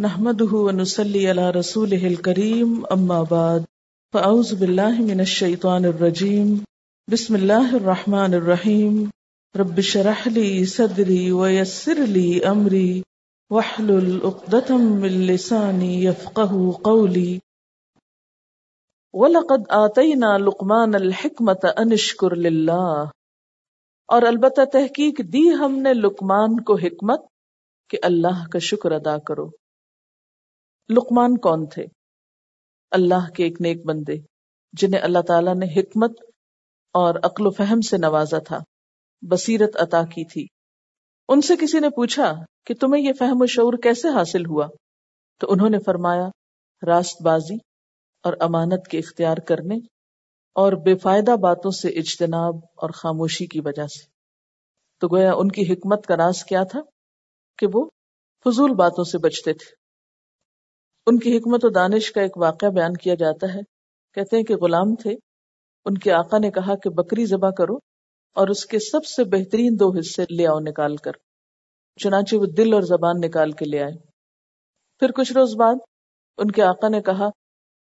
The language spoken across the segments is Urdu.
نحمده ونسلي على رسوله الكريم، أما بعد، فأعوذ بالله من الشيطان الرجيم، بسم الله الرحمن الرحيم، رب شرح لي صدري ويسر لي أمري، واحلل عقدة من لساني يفقه قولي. وَلَقَدْ آتَيْنَا لُقْمَانَ الْحِكْمَةَ أَنِشْكُرْ لِلَّهِ. اور البتہ تحقیق دی ہم نے لقمان کو حکمت کہ اللہ کا شکر ادا کرو۔ لقمان کون تھے؟ اللہ کے ایک نیک بندے، جنہیں اللہ تعالیٰ نے حکمت اور عقل و فہم سے نوازا تھا، بصیرت عطا کی تھی۔ ان سے کسی نے پوچھا کہ تمہیں یہ فہم و شعور کیسے حاصل ہوا؟ تو انہوں نے فرمایا، راست بازی اور امانت کے اختیار کرنے اور بے فائدہ باتوں سے اجتناب اور خاموشی کی وجہ سے۔ تو گویا ان کی حکمت کا راز کیا تھا؟ کہ وہ فضول باتوں سے بچتے تھے۔ ان کی حکمت و دانش کا ایک واقعہ بیان کیا جاتا ہے۔ کہتے ہیں کہ غلام تھے۔ ان کے آقا نے کہا کہ بکری ذبح کرو اور اس کے سب سے بہترین دو حصے لے آؤ نکال کر۔ چنانچہ وہ دل اور زبان نکال کے لے آئے۔ پھر کچھ روز بعد ان کے آقا نے کہا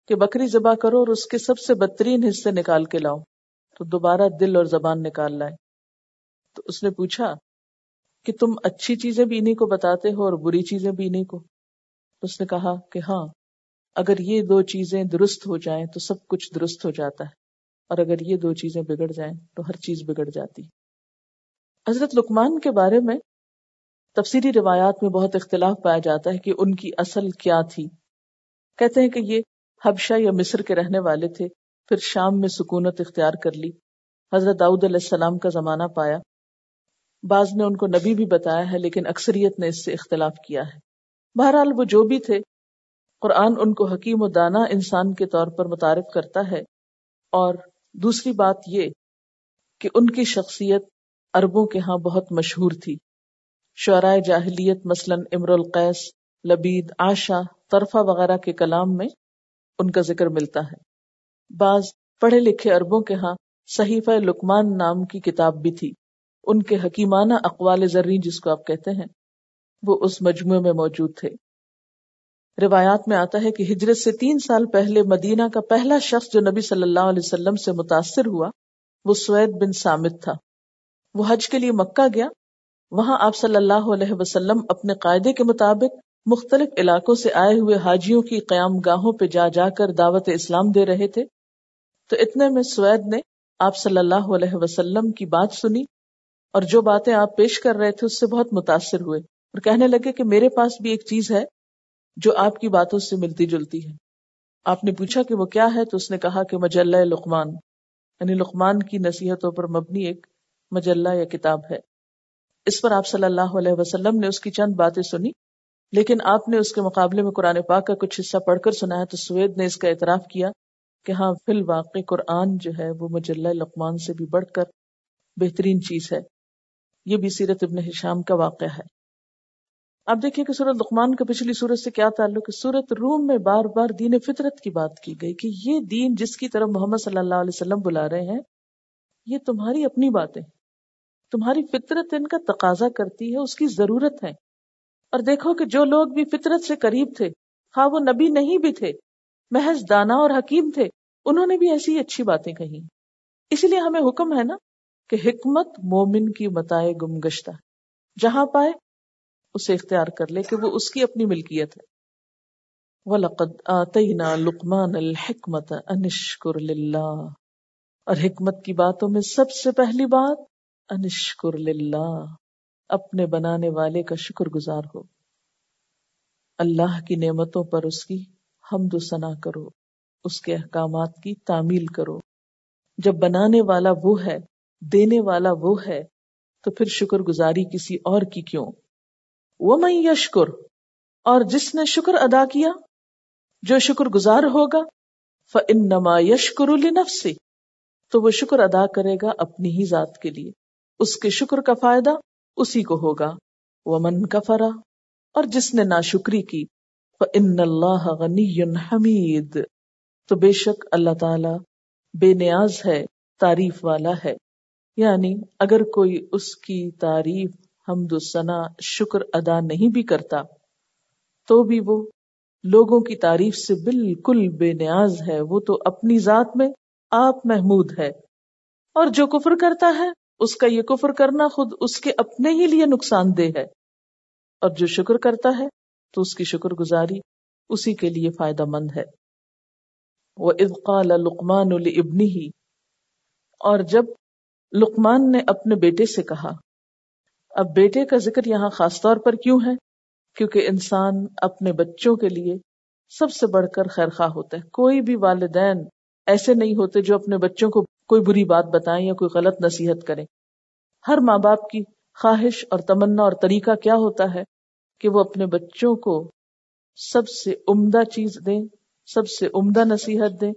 کہ بکری ذبح کرو اور اس کے سب سے بدترین حصے نکال کے لاؤ۔ تو دوبارہ دل اور زبان نکال لائے۔ تو اس نے پوچھا کہ تم اچھی چیزیں بھی انہیں کو بتاتے ہو اور بری چیزیں بھی انہیں کو؟ اس نے کہا کہ ہاں اگر یہ دو چیزیں درست ہو جائیں تو سب کچھ درست ہو جاتا ہے، اور اگر یہ دو چیزیں بگڑ جائیں تو ہر چیز بگڑ جاتی۔ حضرت لکمان کے بارے میں تفسیری روایات میں بہت اختلاف پایا جاتا ہے کہ ان کی اصل کیا تھی۔ کہتے ہیں کہ یہ حبشہ یا مصر کے رہنے والے تھے، پھر شام میں سکونت اختیار کر لی۔ حضرت داؤد علیہ السلام کا زمانہ پایا۔ بعض نے ان کو نبی بھی بتایا ہے، لیکن اکثریت نے اس سے اختلاف کیا ہے۔ بہرحال وہ جو بھی تھے، قرآن ان کو حکیم و دانا انسان کے طور پر متعارف کرتا ہے۔ اور دوسری بات یہ کہ ان کی شخصیت عربوں کے ہاں بہت مشہور تھی۔ شعرائے جاہلیت مثلا امر القیس، لبید آشا طرفہ وغیرہ کے کلام میں ان کا ذکر ملتا ہے۔ بعض پڑھے لکھے عربوں کے ہاں صحیفہ لکمان نام کی کتاب بھی تھی۔ ان کے حکیمانہ اقوال زرین جس کو آپ کہتے ہیں وہ اس مجموعے میں موجود تھے۔ روایات میں آتا ہے کہ ہجرت سے تین سال پہلے مدینہ کا پہلا شخص جو نبی صلی اللہ علیہ وسلم سے متاثر ہوا، وہ سوید بن سامد تھا۔ وہ حج کے لیے مکہ گیا۔ وہاں آپ صلی اللہ علیہ وسلم اپنے قاعدے کے مطابق مختلف علاقوں سے آئے ہوئے حاجیوں کی قیام گاہوں پہ جا جا کر دعوت اسلام دے رہے تھے۔ تو اتنے میں سوید نے آپ صلی اللہ علیہ وسلم کی بات سنی اور جو باتیں آپ پیش کر رہے تھے اس سے بہت متاثر ہوئے۔ اور کہنے لگے کہ میرے پاس بھی ایک چیز ہے جو آپ کی باتوں سے ملتی جلتی ہے۔ آپ نے پوچھا کہ وہ کیا ہے تو اس نے کہا کہ مجلہ لقمان یعنی لقمان کی نصیحتوں پر مبنی ایک مجلہ یا کتاب ہے۔ اس پر آپ صلی اللہ علیہ وسلم نے اس کی چند باتیں سنی، لیکن آپ نے اس کے مقابلے میں قرآن پاک کا کچھ حصہ پڑھ کر سنا ہے تو سوید نے اس کا اعتراف کیا کہ ہاں فی الواقع قرآن جو ہے وہ مجلہ لقمان سے بھی بڑھ کر بہترین چیز ہے۔ یہ بھی سیرت ابن حشام کا واقعہ ہے۔ اب دیکھیے کہ سورت لقمان کا پچھلی سورت سے کیا تعلق ہے؟ سورت روم میں بار بار دین فطرت کی بات کی گئی کہ یہ دین جس کی طرف محمد صلی اللہ علیہ وسلم بلا رہے ہیں، یہ تمہاری اپنی باتیں تمہاری فطرت ان کا تقاضا کرتی ہے، اس کی ضرورت ہے۔ اور دیکھو کہ جو لوگ بھی فطرت سے قریب تھے ہاں وہ نبی نہیں بھی تھے، محض دانا اور حکیم تھے، انہوں نے بھی ایسی اچھی باتیں کہی اسی لیے ہمیں حکم ہے نا کہ حکمت مومن کی متائے گم گشتہ، جہاں پائے اسے اختیار کر لے کہ وہ اس کی اپنی ملکیت ہے۔ وَلَقَدْ آتَيْنَا لُقْمَانَ الْحِكْمَةَ أَنِشْكُرْ لِلَّهِ۔ اور حکمت کی باتوں میں سب سے پہلی بات انشکر للہ اپنے بنانے والے کا شکر گزار ہو۔ اللہ کی نعمتوں پر اس کی حمد و ثنا کرو۔ اس کے احکامات کی تعمیل کرو۔ جب بنانے والا وہ ہے، دینے والا وہ ہے، تو پھر شکر گزاری کسی اور کی کیوں؟ وہ میں یشکر اور جس نے شکر ادا کیا، جو شکر گزار ہوگا نما یشکر النفسی تو وہ شکر ادا کرے گا اپنی ہی ذات کے لیے۔ اس کے شکر کا فائدہ اسی کو ہوگا۔ وہ من کا فرا اور جس نے نا شکری کی ان اللہ غنی حمید تو بے شک اللہ تعالی بے نیاز ہے، تعریف والا ہے۔ یعنی اگر کوئی اس کی تعریف حمد ثنا شکر ادا نہیں بھی کرتا، تو بھی وہ لوگوں کی تعریف سے بالکل بے نیاز ہے، وہ تو اپنی ذات میں آپ محمود ہے۔ اور جو کفر کرتا ہے، اس کا یہ کفر کرنا خود اس کے اپنے ہی لیے نقصان دہ ہے۔ اور جو شکر کرتا ہے، تو اس کی شکر گزاری اسی کے لیے فائدہ مند ہے۔ وہ ابقال لقمان البنی ہی اور جب لقمان نے اپنے بیٹے سے کہا اب بیٹے کا ذکر یہاں خاص طور پر کیوں ہے؟ کیونکہ انسان اپنے بچوں کے لیے سب سے بڑھ کر خیر خواہ ہوتا ہے۔ کوئی بھی والدین ایسے نہیں ہوتے جو اپنے بچوں کو کوئی بری بات بتائیں یا کوئی غلط نصیحت کریں۔ ہر ماں باپ کی خواہش اور تمنا اور طریقہ کیا ہوتا ہے؟ کہ وہ اپنے بچوں کو سب سے عمدہ چیز دیں، سب سے عمدہ نصیحت دیں،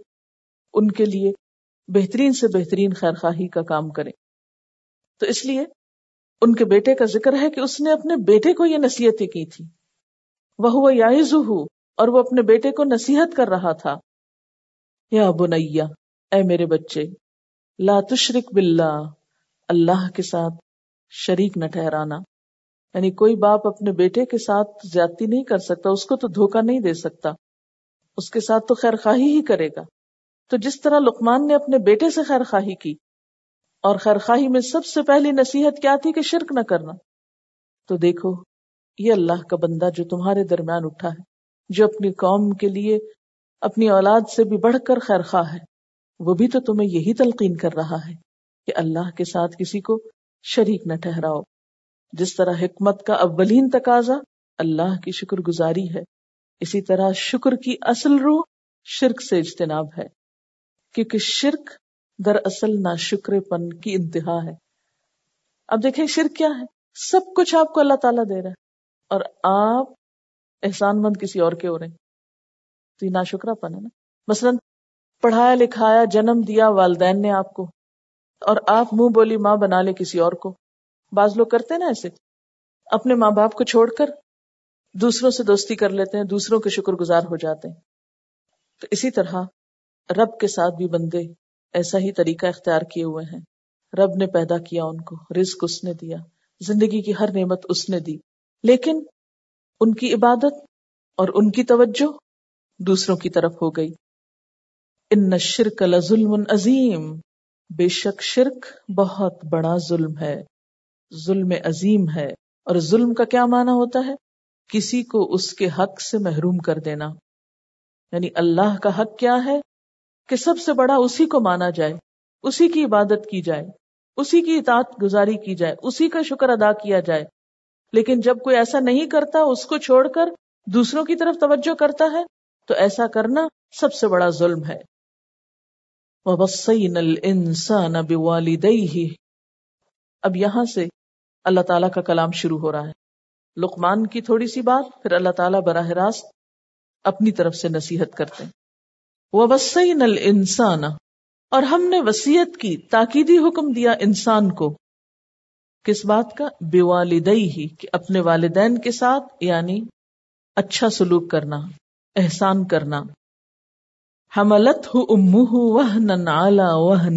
ان کے لیے بہترین سے بہترین خیر خواہی کا کام کریں۔ تو اس لیے ان کے بیٹے کا ذکر ہے کہ اس نے اپنے بیٹے کو یہ نصیحتیں کی تھی۔ وہ یائز اور وہ اپنے بیٹے کو نصیحت کر رہا تھا۔ یا بنیا، اے میرے بچے، لا تشرک باللہ، اللہ کے ساتھ شریک نہ ٹھہرانا۔ یعنی کوئی باپ اپنے بیٹے کے ساتھ زیادتی نہیں کر سکتا، اس کو تو دھوکا نہیں دے سکتا۔ اس کے ساتھ تو خیر خواہی ہی کرے گا۔ تو جس طرح لقمان نے اپنے بیٹے سے خیر خواہی کی اور خیرخواہی میں سب سے پہلی نصیحت کیا تھی کہ شرک نہ کرنا۔ تو دیکھو، یہ اللہ کا بندہ جو تمہارے درمیان اٹھا ہے، جو اپنی قوم کے لیے، اپنی اولاد سے بھی بڑھ کر خیر خواہ ہے، وہ بھی تو تمہیں یہی تلقین کر رہا ہے کہ اللہ کے ساتھ کسی کو شریک نہ ٹھہراؤ۔ جس طرح حکمت کا اولین تقاضا اللہ کی شکر گزاری ہے، اسی طرح شکر کی اصل روح شرک سے اجتناب ہے۔ کیونکہ شرک دراصل نہ شکر پن کی انتہا ہے۔ اب دیکھیں شرک کیا ہے۔ سب کچھ آپ کو اللہ تعالیٰ دے رہا ہے اور آپ احسان مند کسی اور کے ہو رہے ہیں۔ تو یہ ناشکرا پن ہے نا۔ مثلاً پڑھایا لکھایا جنم دیا والدین نے آپ کو اور آپ منہ بولی ماں بنا لے کسی اور کو۔ بعض لوگ کرتے نا ایسے۔ اپنے ماں باپ کو چھوڑ کر دوسروں سے دوستی کر لیتے ہیں، دوسروں کے شکر گزار ہو جاتے ہیں۔ تو اسی طرح رب کے ساتھ بھی بندے ایسا ہی طریقہ اختیار کیے ہوئے ہیں۔ رب نے پیدا کیا ان کو، رزق اس نے دیا، زندگی کی ہر نعمت اس نے دی۔ لیکن ان کی عبادت اور ان کی توجہ دوسروں کی طرف ہو گئی۔ ان شرک لظلم عظیم۔ بے شک شرک بہت بڑا ظلم ہے۔ ظلم عظیم ہے۔ اور ظلم کا کیا معنی ہوتا ہے؟ کسی کو اس کے حق سے محروم کر دینا۔ یعنی اللہ کا حق کیا ہے؟ کہ سب سے بڑا اسی کو مانا جائے، اسی کی عبادت کی جائے، اسی کی اطاعت گزاری کی جائے، اسی کا شکر ادا کیا جائے۔ لیکن جب کوئی ایسا نہیں کرتا، اس کو چھوڑ کر دوسروں کی طرف توجہ کرتا ہے، تو ایسا کرنا سب سے بڑا ظلم ہے۔ وَبَصَّيْنَ الْإِنسَانَ بِوَالِدَيْهِ۔ اب یہاں سے اللہ تعالیٰ کا کلام شروع ہو رہا ہے۔ لقمان کی تھوڑی سی بات، پھر اللہ تعالیٰ براہ راست اپنی طرف سے نصیحت کرتے ہیں۔ وَبَصَّيْنَ الْإِنسَانَ۔ اور ہم نے وسیعت کی، تاکیدی حکم دیا انسان کو۔ کس بات کا؟ بے والدئی کہ اپنے والدین کے ساتھ یعنی اچھا سلوک کرنا، احسان کرنا۔ حملت ہو امہ وہن آلہ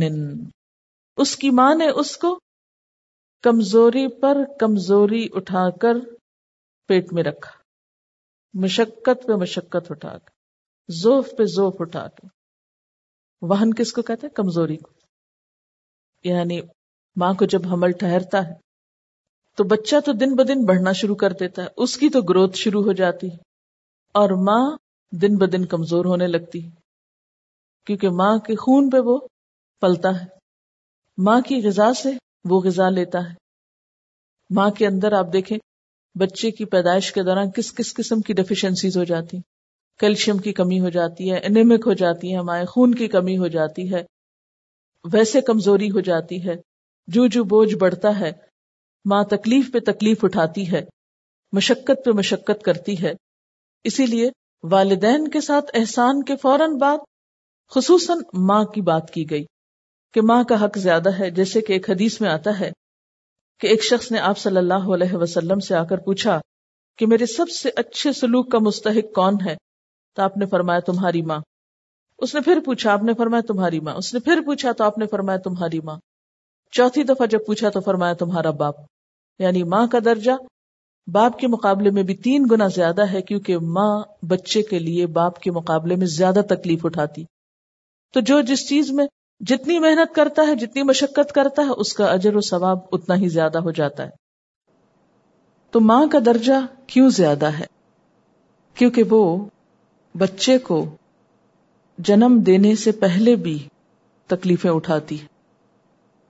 اس کی ماں نے اس کو کمزوری پر کمزوری اٹھا کر پیٹ میں رکھا۔ مشقت پہ مشقت اٹھا کر۔ زوف پہ زوف اٹھا کے۔ وہن کس کو کہتے ہیں؟ کمزوری کو۔ یعنی ماں کو جب حمل ٹھہرتا ہے، تو بچہ تو دن بدن بڑھنا شروع کر دیتا ہے، اس کی تو گروتھ شروع ہو جاتی اور ماں دن بدن کمزور ہونے لگتی کیونکہ ماں کے خون پہ وہ پلتا ہے۔ ماں کی غذا سے وہ غذا لیتا ہے۔ ماں کے اندر آپ دیکھیں، بچے کی پیدائش کے دوران کس کس قسم کی ڈیفیشنسیز ہو جاتی کیلشیم کی کمی ہو جاتی ہے، انیمک ہو جاتی ہے مائیں خون کی کمی ہو جاتی ہے، ویسے کمزوری ہو جاتی ہے، جو جو بوجھ بڑھتا ہے، ماں تکلیف پہ تکلیف اٹھاتی ہے، مشقت پہ مشقت کرتی ہے۔ اسی لیے والدین کے ساتھ احسان کے فوراً بعد خصوصاً ماں کی بات کی گئی کہ ماں کا حق زیادہ ہے۔ جیسے کہ ایک حدیث میں آتا ہے کہ ایک شخص نے آپ صلی اللہ علیہ وسلم سے آ کر پوچھا کہ میرے سب سے اچھے سلوک کا مستحق کون ہے؟ تو آپ نے فرمایا تمہاری ماں۔ اس نے پھر پوچھا، آپ نے فرمایا تمہاری ماں۔ اس نے پھر پوچھا تو آپ نے فرمایا تمہاری ماں۔ چوتھی دفعہ جب پوچھا تو فرمایا تمہارا باپ۔ یعنی ماں کا درجہ۔ باپ کے مقابلے میں بھی تین گنا زیادہ ہے کیونکہ ماں بچے کے لیے باپ کے مقابلے میں زیادہ تکلیف اٹھاتی۔ تو جو جس چیز میں جتنی محنت کرتا ہے، جتنی مشقت کرتا ہے، اس کا اجر و ثواب اتنا ہی زیادہ ہو جاتا ہے۔ تو ماں کا درجہ کیوں زیادہ ہے؟ کیونکہ وہ بچے کو جنم دینے سے پہلے بھی تکلیفیں اٹھاتی ہے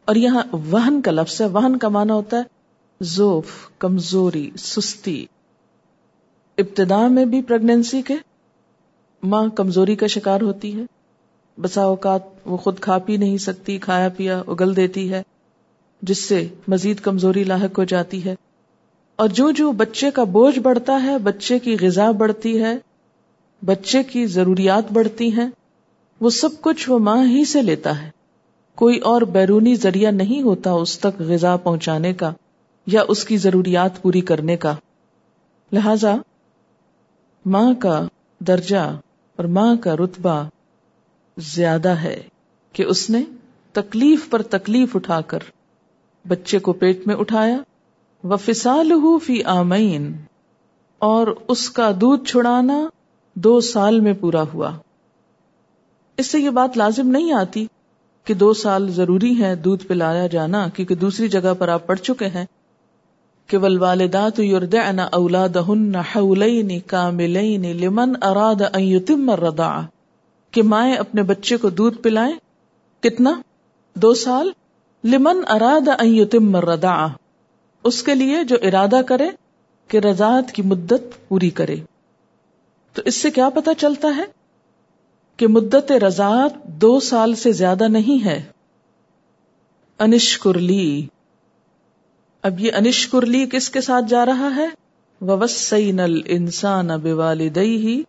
اور یہاں وہن کا لفظ ہے، وہن کا معنی ہوتا ہے زوف، کمزوری، سستی۔ ابتدا میں بھی پریگنینسی کے ماں کمزوری کا شکار ہوتی ہے۔ بسا اوقات وہ خود کھا پی نہیں سکتی، کھایا پیا، اگل دیتی ہے، جس سے مزید کمزوری لاحق ہو جاتی ہے۔ اور جو جو بچے کا بوجھ بڑھتا ہے، بچے کی غذا بڑھتی ہے بچے کی ضروریات بڑھتی ہیں، وہ سب کچھ وہ ماں ہی سے لیتا ہے۔ کوئی اور بیرونی ذریعہ نہیں ہوتا اس تک غذا پہنچانے کا یا اس کی ضروریات پوری کرنے کا۔ لہذا ماں کا درجہ اور ماں کا رتبہ زیادہ ہے کہ اس نے تکلیف پر تکلیف اٹھا کر بچے کو پیٹ میں اٹھایا۔ و فسال فی آمین اور اس کا دودھ چھڑانا دو سال میں پورا ہوا۔ اس سے یہ بات لازم نہیں آتی کہ دو سال ضروری ہے دودھ پلایا جانا، کیونکہ دوسری جگہ پر آپ پڑھ چکے ہیں کہ ول والدات اولاد کاملین لمن اراد ان یتم الرضاعہ کہ مائیں اپنے بچے کو دودھ پلائیں۔ کتنا؟ دو سال۔ لمن اراد ان ردا اس کے لیے جو ارادہ کرے کہ رضاعت کی مدت پوری کرے۔ تو اس سے کیا پتا چلتا ہے کہ مدت رضاعت دو سال سے زیادہ نہیں ہے۔ انشکرلی اب یہ انشکرلی کس کے ساتھ جا رہا ہے؟ وسین انسان اب والدئی ہی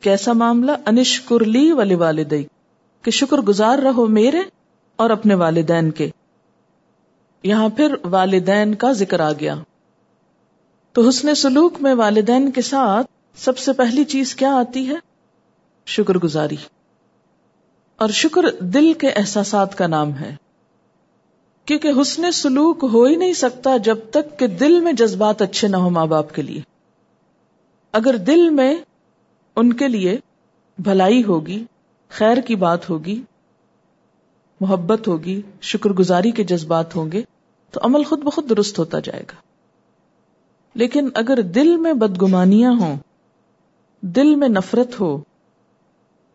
کیسا معاملہ؟ انشکرلی ولی والدئی کہ شکر گزار رہو میرے اور اپنے والدین کے۔ یہاں پھر والدین کا ذکر آ گیا۔ تو حسن سلوک میں والدین کے ساتھ سب سے پہلی چیز کیا آتی ہے؟ شکر گزاری۔ اور شکر دل کے احساسات کا نام ہے۔ کیونکہ حسن سلوک ہو ہی نہیں سکتا جب تک کہ دل میں جذبات اچھے نہ ہو ماں باپ کے لیے۔ اگر دل میں ان کے لیے بھلائی ہوگی، خیر کی بات ہوگی، محبت ہوگی، شکر گزاری کے جذبات ہوں گے، تو عمل خود بخود درست ہوتا جائے گا۔ لیکن اگر دل میں بدگمانیاں ہوں دل میں نفرت ہو،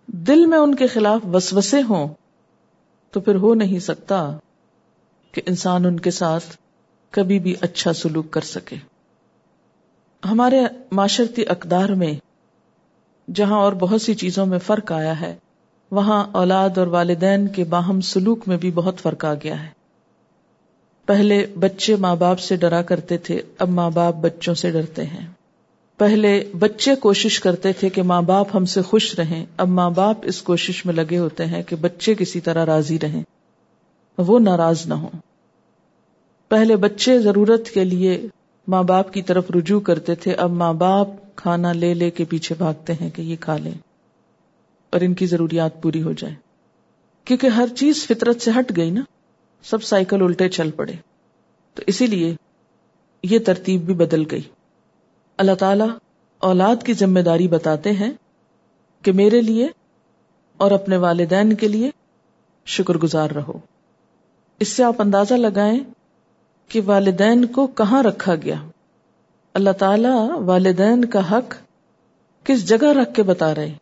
دل میں ان کے خلاف وسوسے ہوں، تو پھر ہو نہیں سکتا کہ انسان ان کے ساتھ کبھی بھی اچھا سلوک کر سکے۔ ہمارے معاشرتی اقدار میں جہاں اور بہت سی چیزوں میں فرق آیا ہے، وہاں اولاد اور والدین کے باہم سلوک میں بھی بہت فرق آ گیا ہے۔ پہلے بچے ماں باپ سے ڈرا کرتے تھے، اب ماں باپ بچوں سے ڈرتے ہیں۔ پہلے بچے کوشش کرتے تھے کہ ماں باپ ہم سے خوش رہیں۔ اب ماں باپ اس کوشش میں لگے ہوتے ہیں کہ بچے کسی طرح راضی رہیں۔ وہ ناراض نہ ہوں۔ پہلے بچے ضرورت کے لیے ماں باپ کی طرف رجوع کرتے تھے۔ اب ماں باپ کھانا لے لے کے پیچھے بھاگتے ہیں کہ یہ کھا لیں اور ان کی ضروریات پوری ہو جائے کیونکہ ہر چیز فطرت سے ہٹ گئی نا۔ سب سائیکل الٹے چل پڑے۔ تو اسی لیے یہ ترتیب بھی بدل گئی۔ اللہ تعالی اولاد کی ذمہ داری بتاتے ہیں کہ میرے لیے اور اپنے والدین کے لیے شکر گزار رہو۔ اس سے آپ اندازہ لگائیں کہ والدین کو کہاں رکھا گیا۔ اللہ تعالی والدین کا حق کس جگہ رکھ کے بتا رہے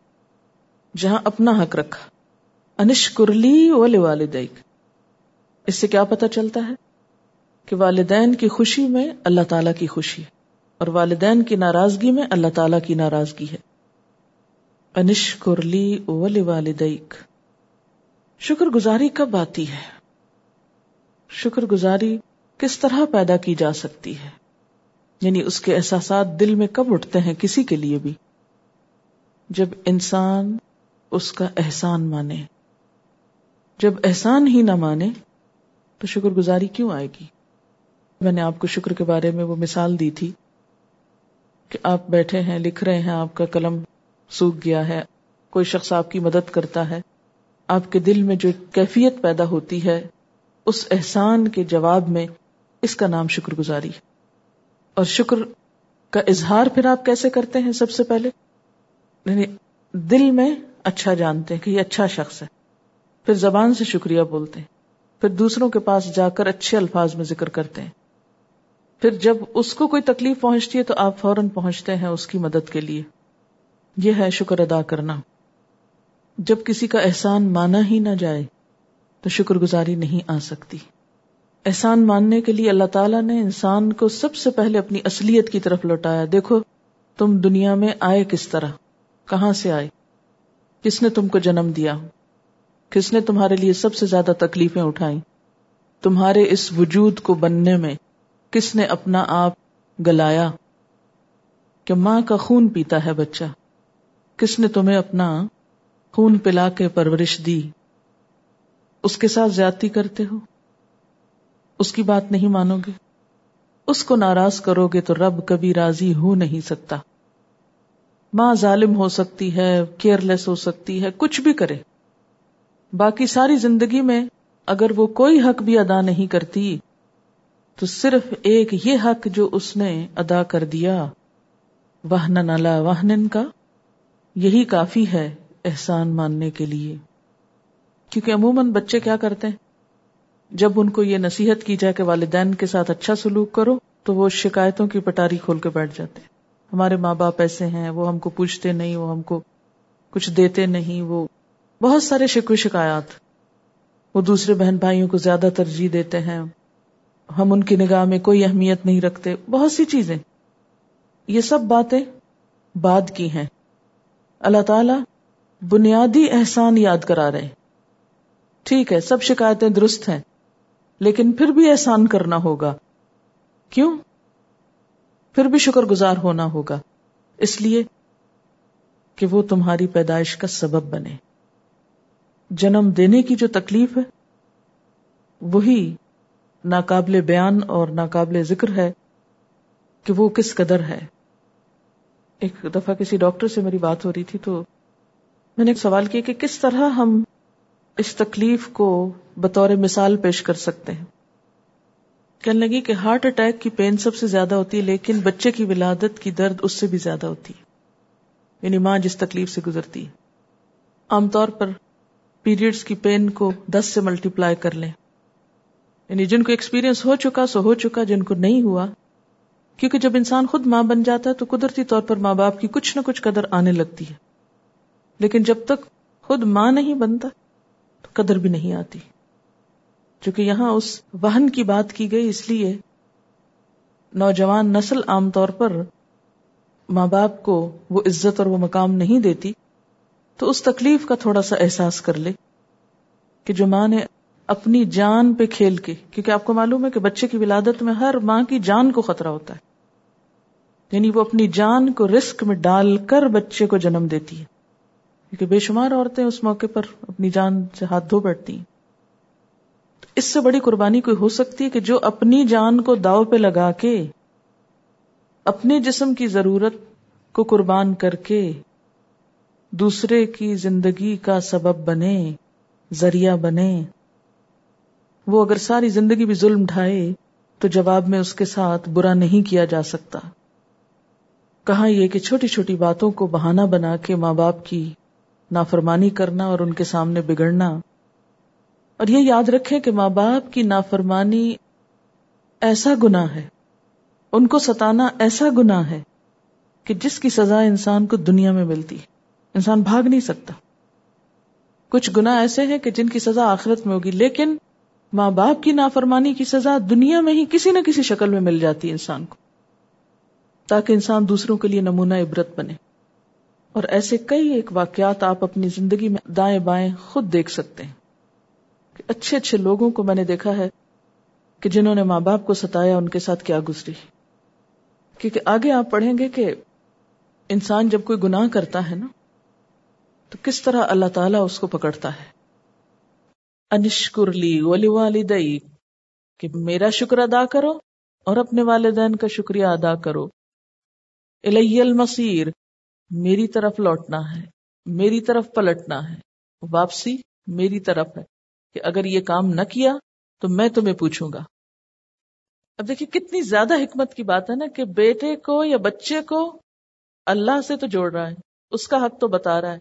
جہاں اپنا حق رکھا۔ انشکرلی ولی والدیک اس سے کیا پتا چلتا ہے کہ والدین کی خوشی میں اللہ تعالی کی خوشی ہے۔ اور والدین کی ناراضگی میں اللہ تعالی کی ناراضگی ہے۔ انشکرلی ولی والدیک شکر گزاری کب آتی ہے؟ شکر گزاری کس طرح پیدا کی جا سکتی ہے؟ یعنی اس کے احساسات دل میں کب اٹھتے ہیں کسی کے لیے بھی؟ جب انسان اس کا احسان مانے۔ جب احسان ہی نہ مانے، تو شکر گزاری کیوں آئے گی؟ میں نے آپ کو شکر کے بارے میں وہ مثال دی تھی۔ کہ آپ بیٹھے ہیں، لکھ رہے ہیں، آپ کا قلم سوکھ گیا ہے، کوئی شخص آپ کی مدد کرتا ہے، آپ کے دل میں جو کیفیت پیدا ہوتی ہے، اس احسان کے جواب میں اس کا نام شکر گزاری اور شکر کا اظہار پھر آپ کیسے کرتے ہیں سب سے پہلے؟ یعنی دل میں اچھا جانتے ہیں کہ یہ اچھا شخص ہے، پھر زبان سے شکریہ بولتے ہیں، پھر دوسروں کے پاس جا کر اچھے الفاظ میں ذکر کرتے ہیں۔ پھر جب اس کو کوئی تکلیف پہنچتی ہے تو آپ فوراً پہنچتے ہیں اس کی مدد کے لیے۔ یہ ہے شکر ادا کرنا۔ جب کسی کا احسان مانا ہی نہ جائے تو شکر گزاری نہیں آ سکتی۔ احسان ماننے کے لیے اللہ تعالیٰ نے انسان کو سب سے پہلے اپنی اصلیت کی طرف لوٹایا۔ دیکھو، تم دنیا میں آئے کس طرح؟ کہاں سے آئے؟ کس نے تم کو جنم دیا؟ کس نے تمہارے لیے سب سے زیادہ تکلیفیں اٹھائی تمہارے اس وجود کو بننے میں کس نے اپنا آپ گلایا کہ ماں کا خون پیتا ہے بچہ؟ کس نے تمہیں اپنا خون پلا کے پرورش دی؟ اس کے ساتھ زیادتی کرتے ہو؟ اس کی بات نہیں مانو گے؟ اس کو ناراض کرو گے تو رب کبھی راضی ہو نہیں سکتا۔ ماں ظالم ہو سکتی ہے کیئر لیس ہو سکتی ہے، کچھ بھی کرے۔ باقی ساری زندگی میں اگر وہ کوئی حق بھی ادا نہیں کرتی تو صرف ایک یہ حق جو اس نے ادا کر دیا، وہن نلا واہن کا، یہی کافی ہے احسان ماننے کے لیے۔ کیونکہ عموماً بچے کیا کرتے ہیں؟ جب ان کو یہ نصیحت کی جائے کہ والدین کے ساتھ اچھا سلوک کرو، تو وہ شکایتوں کی پٹاری کھول کے بیٹھ جاتے ہیں۔ ہمارے ماں باپ ایسے ہیں، وہ ہم کو پوچھتے نہیں، وہ ہم کو کچھ دیتے نہیں، وہ بہت سارے شکو شکایات۔ وہ دوسرے بہن بھائیوں کو زیادہ ترجیح دیتے ہیں۔ ہم ان کی نگاہ میں کوئی اہمیت نہیں رکھتے۔ بہت سی چیزیں۔ یہ سب باتیں بعد کی ہیں۔ اللہ تعالی بنیادی احسان یاد کرا رہے ٹھیک ہے، سب شکایتیں درست ہیں، لیکن پھر بھی احسان کرنا ہوگا۔ کیوں؟ پھر بھی شکر گزار ہونا ہوگا۔ اس لیے کہ وہ تمہاری پیدائش کا سبب بنے۔ جنم دینے کی جو تکلیف ہے، وہی ناقابل بیان اور ناقابل ذکر ہے کہ وہ کس قدر ہے۔ ایک دفعہ کسی ڈاکٹر سے میری بات ہو رہی تھی تو میں نے ایک سوال کیا کہ کس طرح ہم اس تکلیف کو بطور مثال پیش کر سکتے ہیں؟ کہنے لگی کہ ہارٹ اٹیک کی پین سب سے زیادہ ہوتی ہے، لیکن بچے کی ولادت کی درد اس سے بھی زیادہ ہوتی ہے۔ یعنی ماں جس تکلیف سے گزرتی ہے۔ عام طور پر پیریڈز کی پین کو دس سے ملٹی پلائی کر لیں۔ یعنی جن کو ایکسپیرینس ہو چکا سو ہو چکا، جن کو نہیں ہوا، کیونکہ جب انسان خود ماں بن جاتا ہے تو قدرتی طور پر ماں باپ کی کچھ نہ کچھ قدر آنے لگتی ہے۔ لیکن جب تک خود ماں نہیں بنتا تو قدر بھی نہیں آتی۔ چونکہ یہاں اس وہن کی بات کی گئی، اس لیے نوجوان نسل عام طور پر ماں باپ کو وہ عزت اور وہ مقام نہیں دیتی، تو اس تکلیف کا تھوڑا سا احساس کر لے کہ جو ماں نے اپنی جان پہ کھیل کے، کیونکہ آپ کو معلوم ہے کہ بچے کی ولادت میں ہر ماں کی جان کو خطرہ ہوتا ہے۔ یعنی وہ اپنی جان کو رسک میں ڈال کر بچے کو جنم دیتی ہے۔ کیونکہ بے شمار عورتیں اس موقع پر اپنی جان سے ہاتھ دھو بیٹھتی ہیں۔ اس سے بڑی قربانی کوئی ہو سکتی ہے کہ جو اپنی جان کو داؤ پہ لگا کے، اپنے جسم کی ضرورت کو قربان کر کے دوسرے کی زندگی کا سبب بنے، ذریعہ بنے۔ وہ اگر ساری زندگی بھی ظلم ڈھائے تو جواب میں اس کے ساتھ برا نہیں کیا جا سکتا۔ کہا یہ کہ چھوٹی چھوٹی باتوں کو بہانہ بنا کے ماں باپ کی نافرمانی کرنا اور ان کے سامنے بگڑنا۔ اور یہ یاد رکھے کہ ماں باپ کی نافرمانی ایسا گنا ہے۔ ان کو ستانا ایسا گنا ہے کہ جس کی سزا انسان کو دنیا میں ملتی ہے۔ انسان بھاگ نہیں سکتا۔ کچھ گنا ایسے ہیں کہ جن کی سزا آخرت میں ہوگی، لیکن ماں باپ کی نافرمانی کی سزا دنیا میں ہی کسی نہ کسی شکل میں مل جاتی ہے انسان کو، تاکہ انسان دوسروں کے لیے نمونہ عبرت بنے۔ اور ایسے کئی ایک واقعات آپ اپنی زندگی میں دائیں بائیں خود دیکھ سکتے ہیں۔ کہ اچھے اچھے لوگوں کو میں نے دیکھا ہے کہ جنہوں نے ماں باپ کو ستایا، ان کے ساتھ کیا گزری۔ کیونکہ آگے آپ پڑھیں گے کہ انسان جب کوئی گناہ کرتا ہے نا، تو کس طرح اللہ تعالیٰ اس کو پکڑتا ہے۔ انشکر لی ولی والدئی کہ میرا شکر ادا کرو اور اپنے والدین کا شکریہ ادا کرو۔ الی المصیر، میری طرف لوٹنا ہے، میری طرف پلٹنا ہے، واپسی میری طرف ہے، کہ اگر یہ کام نہ کیا تو میں تمہیں پوچھوں گا۔ اب دیکھیے، کتنی زیادہ حکمت کی بات ہے نا کہ بیٹے کو یا بچے کو اللہ سے تو جوڑ رہا ہے، اس کا حق تو بتا رہا ہے،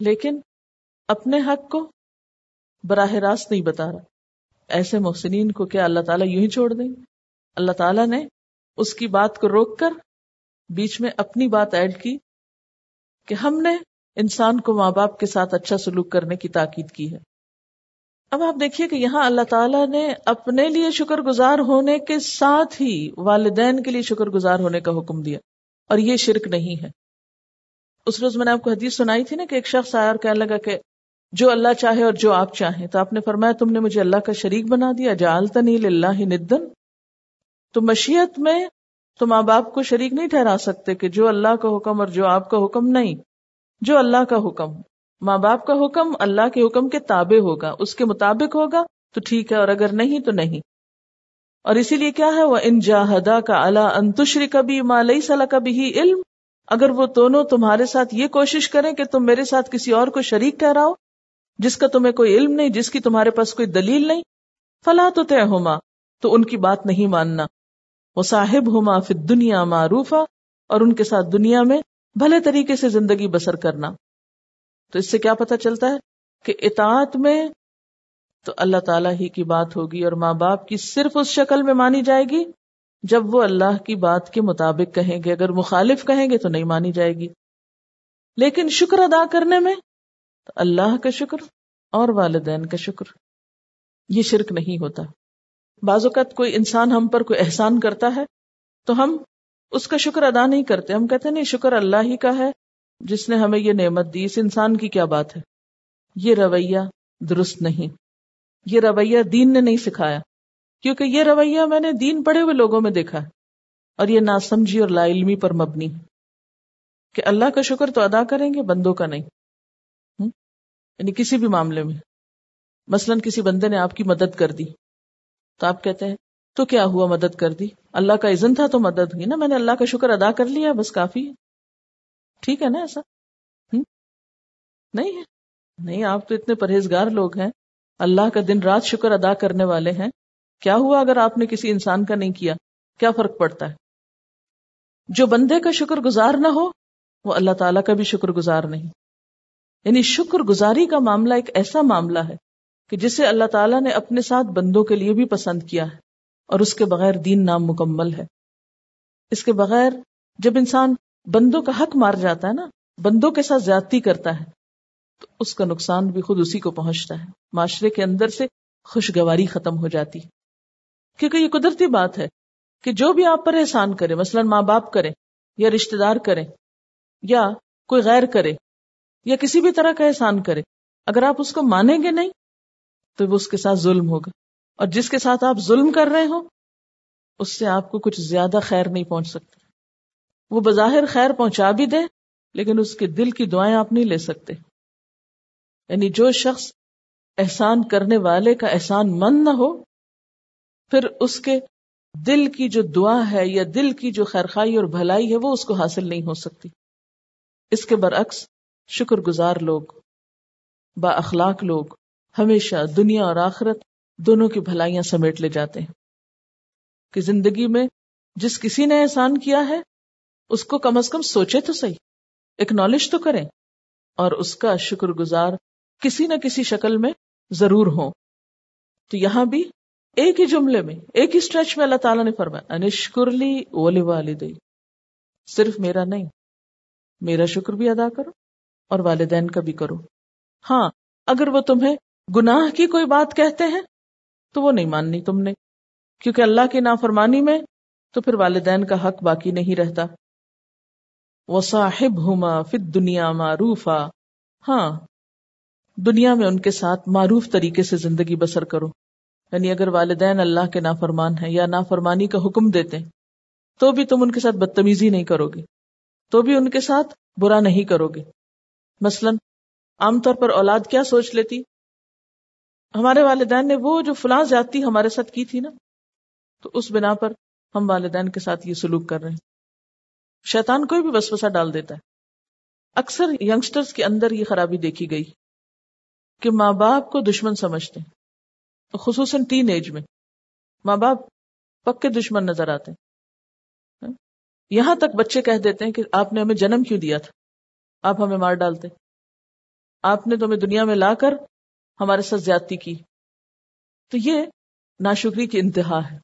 لیکن اپنے حق کو براہ راست نہیں بتا رہا۔ ایسے محسنین کو کیا اللہ تعالیٰ یوں ہی چھوڑ دیں؟ اللہ تعالیٰ نے اس کی بات کو روک کر بیچ میں اپنی بات ایڈ کی کہ ہم نے انسان کو ماں باپ کے ساتھ اچھا سلوک کرنے کی تاکید کی ہے۔ اب آپ دیکھیے کہ یہاں اللہ تعالیٰ نے اپنے لیے شکر گزار ہونے کے ساتھ ہی والدین کے لیے شکر گزار ہونے کا حکم دیا۔ اور یہ شرک نہیں ہے۔ اس روز میں نے آپ کو حدیث سنائی تھی نا کہ ایک شخص آیا اور کہنے لگا کہ جو اللہ چاہے اور جو آپ چاہیں۔ تو آپ نے فرمایا، تم نے مجھے اللہ کا شریک بنا دیا۔ جالتا نہیں اللہ ندن تو مشیت میں تو ماں باپ کو شریک نہیں ٹھہرا سکتے کہ جو اللہ کا حکم اور جو آپ کا حکم نہیں۔ جو اللہ کا حکم۔ ماں باپ کا حکم اللہ کے حکم کے تابع ہوگا، اس کے مطابق ہوگا، تو ٹھیک ہے، اور اگر نہیں تو نہیں۔ اور اسی لیے کیا ہے؟ وہ ان جاہدا کا اللہ انتشری کبھی مالئی صلاح کبھی ہی علم۔ اگر وہ دونوں تمہارے ساتھ یہ کوشش کریں کہ تم میرے ساتھ کسی اور کو شریک ٹھہراؤ جس کا تمہیں کوئی علم نہیں، جس کی تمہارے پاس کوئی دلیل نہیں۔ فلاں تو طے ہوما تو ان کی بات نہیں ماننا۔ وہ صاحب ہوما پھر دنیا معروفا، اور ان کے ساتھ دنیا میں بھلے طریقے سے زندگی بسر کرنا۔ تو اس سے کیا پتا چلتا ہے کہ اطاعت میں تو اللہ تعالیٰ ہی کی بات ہوگی اور ماں باپ کی صرف اس شکل میں مانی جائے گی جب وہ اللہ کی بات کے مطابق کہیں گے۔ اگر مخالف کہیں گے تو نہیں مانی جائے گی۔ لیکن شکر ادا کرنے میں تو اللہ کا شکر اور والدین کا شکر۔ یہ شرک نہیں ہوتا۔ بعض اوقات کوئی انسان ہم پر کوئی احسان کرتا ہے تو ہم اس کا شکر ادا نہیں کرتے۔ ہم کہتے نہیں، شکر اللہ ہی کا ہے، جس نے ہمیں یہ نعمت دی۔ اس انسان کی کیا بات ہے؟ یہ رویہ درست نہیں۔ یہ رویہ دین نے نہیں سکھایا۔ کیونکہ یہ رویہ میں نے دین پڑھے ہوئے لوگوں میں دیکھا اور یہ ناسمجھی اور لا علمی پر مبنی کہ اللہ کا شکر تو ادا کریں گے، بندوں کا نہیں۔ یعنی کسی بھی معاملے میں۔ مثلا کسی بندے نے آپ کی مدد کر دی۔ تو آپ کہتے ہیں، تو کیا ہوا مدد کر دی؟ اللہ کا عزن تھا تو مدد ہوئی۔ نا، میں نے اللہ کا شکر ادا کر لیا، بس کافی ہے۔ ٹھیک ہے نا ایسا؟ نہیں ہے۔ نہیں، آپ تو اتنے پرہیزگار لوگ ہیں۔ اللہ کا دن رات شکر ادا کرنے والے ہیں۔ کیا ہوا اگر آپ نے کسی انسان کا نہیں کیا؟ کیا فرق پڑتا ہے؟ جو بندے کا شکر گزار نہ ہو، وہ اللہ تعالیٰ کا بھی شکر گزار نہیں۔ یعنی شکر گزاری کا معاملہ ایک ایسا معاملہ ہے کہ جسے اللہ تعالیٰ نے اپنے ساتھ بندوں کے لیے بھی پسند کیا ہے اور اس کے بغیر دین نام مکمل ہے۔ اس کے بغیر جب انسان بندوں کا حق مار جاتا ہے نا، بندوں کے ساتھ زیادتی کرتا ہے، تو اس کا نقصان بھی خود اسی کو پہنچتا ہے۔ معاشرے کے اندر سے خوشگواری ختم ہو جاتی کیونکہ یہ قدرتی بات ہے کہ جو بھی آپ پر احسان کرے مثلا ماں باپ کرے یا رشتے دار کرے یا کوئی غیر کرے یا کسی بھی طرح کا احسان کرے۔ اگر آپ اس کو مانیں گے نہیں، تو وہ اس کے ساتھ ظلم ہوگا۔ اور جس کے ساتھ آپ ظلم کر رہے ہو اس سے آپ کو کچھ زیادہ خیر نہیں پہنچ سکتی وہ بظاہر خیر پہنچا بھی دے لیکن اس کے دل کی دعائیں آپ نہیں لے سکتے۔ یعنی جو شخص احسان کرنے والے کا احسان مند نہ ہو، پھر اس کے دل کی جو دعا ہے یا دل کی جو خیرخائی اور بھلائی ہے، وہ اس کو حاصل نہیں ہو سکتی۔ اس کے برعکس شکر گزار لوگ، با اخلاق لوگ ہمیشہ دنیا اور آخرت دونوں کی بھلائیاں سمیٹ لے جاتے ہیں۔ کہ زندگی میں جس کسی نے احسان کیا ہے، اس کو کم از کم سوچے تو صحیح اکنالج تو کریں اور اس کا شکر گزار کسی نہ کسی شکل میں ضرور ہو تو یہاں بھی ایک ہی جملے میں، ایک ہی اسٹریچ میں اللہ تعالیٰ نے فرمایا انشکرلی اولی والدی صرف میرا نہیں، میرا شکر بھی ادا کرو۔ اور والدین کا بھی کرو ہاں اگر وہ تمہیں گناہ کی کوئی بات کہتے ہیں، تو وہ نہیں ماننی تم نے۔ کیونکہ اللہ کی نافرمانی میں تو پھر والدین کا حق باقی نہیں رہتا۔ وہ صاحب ہوما فت دنیا معروفا۔ ہاں دنیا میں ان کے ساتھ معروف طریقے سے زندگی بسر کرو۔ یعنی اگر والدین اللہ کے نافرمان ہیں یا نافرمانی کا حکم دیتے ہیں تو بھی تم ان کے ساتھ بدتمیزی نہیں کرو گے۔ تو بھی ان کے ساتھ برا نہیں کرو گے۔ مثلا عام طور پر اولاد کیا سوچ لیتی؟ ہمارے والدین نے وہ جو فلاں زیادتی ہمارے ساتھ کی تھی نا، تو اس بنا پر ہم والدین کے ساتھ یہ سلوک کر رہے ہیں۔ شیطان کوئی بھی وسوسہ ڈال دیتا ہے۔ اکثر ینگسٹرز کے اندر یہ خرابی دیکھی گئی کہ ماں باپ کو دشمن سمجھتے ہیں۔ خصوصاً ٹین ایج میں۔ ماں باپ پکے دشمن نظر آتے ہاں؟ یہاں تک بچے کہہ دیتے ہیں کہ آپ نے ہمیں جنم کیوں دیا تھا؟ آپ ہمیں مار ڈالتے۔ آپ نے تو ہمیں دنیا میں لا کر ہمارے ساتھ زیادتی کی۔ تو یہ ناشکری کی انتہا ہے۔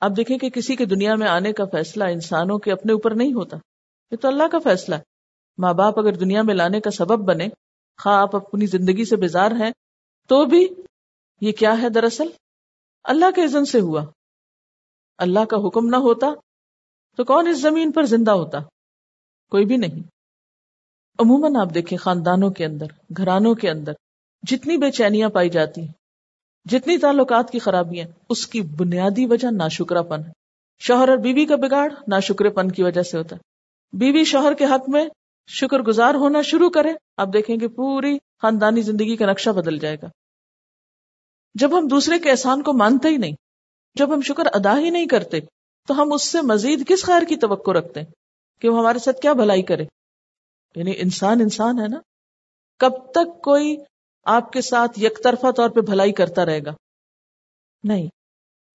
آپ دیکھیں کہ کسی کے دنیا میں آنے کا فیصلہ انسانوں کے اپنے اوپر نہیں ہوتا۔ یہ تو اللہ کا فیصلہ ہے۔ ماں باپ اگر دنیا میں لانے کا سبب بنے، خواہ آپ اپنی زندگی سے بیزار ہیں، تو بھی یہ کیا ہے دراصل؟ اللہ کے عزن سے ہوا۔ اللہ کا حکم نہ ہوتا تو کون اس زمین پر زندہ ہوتا؟ کوئی بھی نہیں۔ عموماً آپ دیکھیں خاندانوں کے اندر، گھرانوں کے اندر، جتنی بے چینیاں پائی جاتی ہیں، جتنی تعلقات کی خرابیاں اس کی بنیادی وجہ ناشکرا پن ہے۔ شوہر اور بیوی کا بگاڑ ناشکرے پن کی وجہ سے ہوتا ہے۔ بیوی شوہر کے حق میں شکر گزار ہونا شروع کرے، آپ دیکھیں کہ پوری خاندانی زندگی کا نقشہ بدل جائے گا۔ جب ہم دوسرے کے احسان کو مانتے ہی نہیں، جب ہم شکر ادا ہی نہیں کرتے، تو ہم اس سے مزید کس خیر کی توقع رکھتے ہیں کہ وہ ہمارے ساتھ کیا بھلائی کرے؟ یعنی انسان انسان ہے نا، کب تک کوئی آپ کے ساتھ یک طرفہ طور پہ بھلائی کرتا رہے گا؟ نہیں۔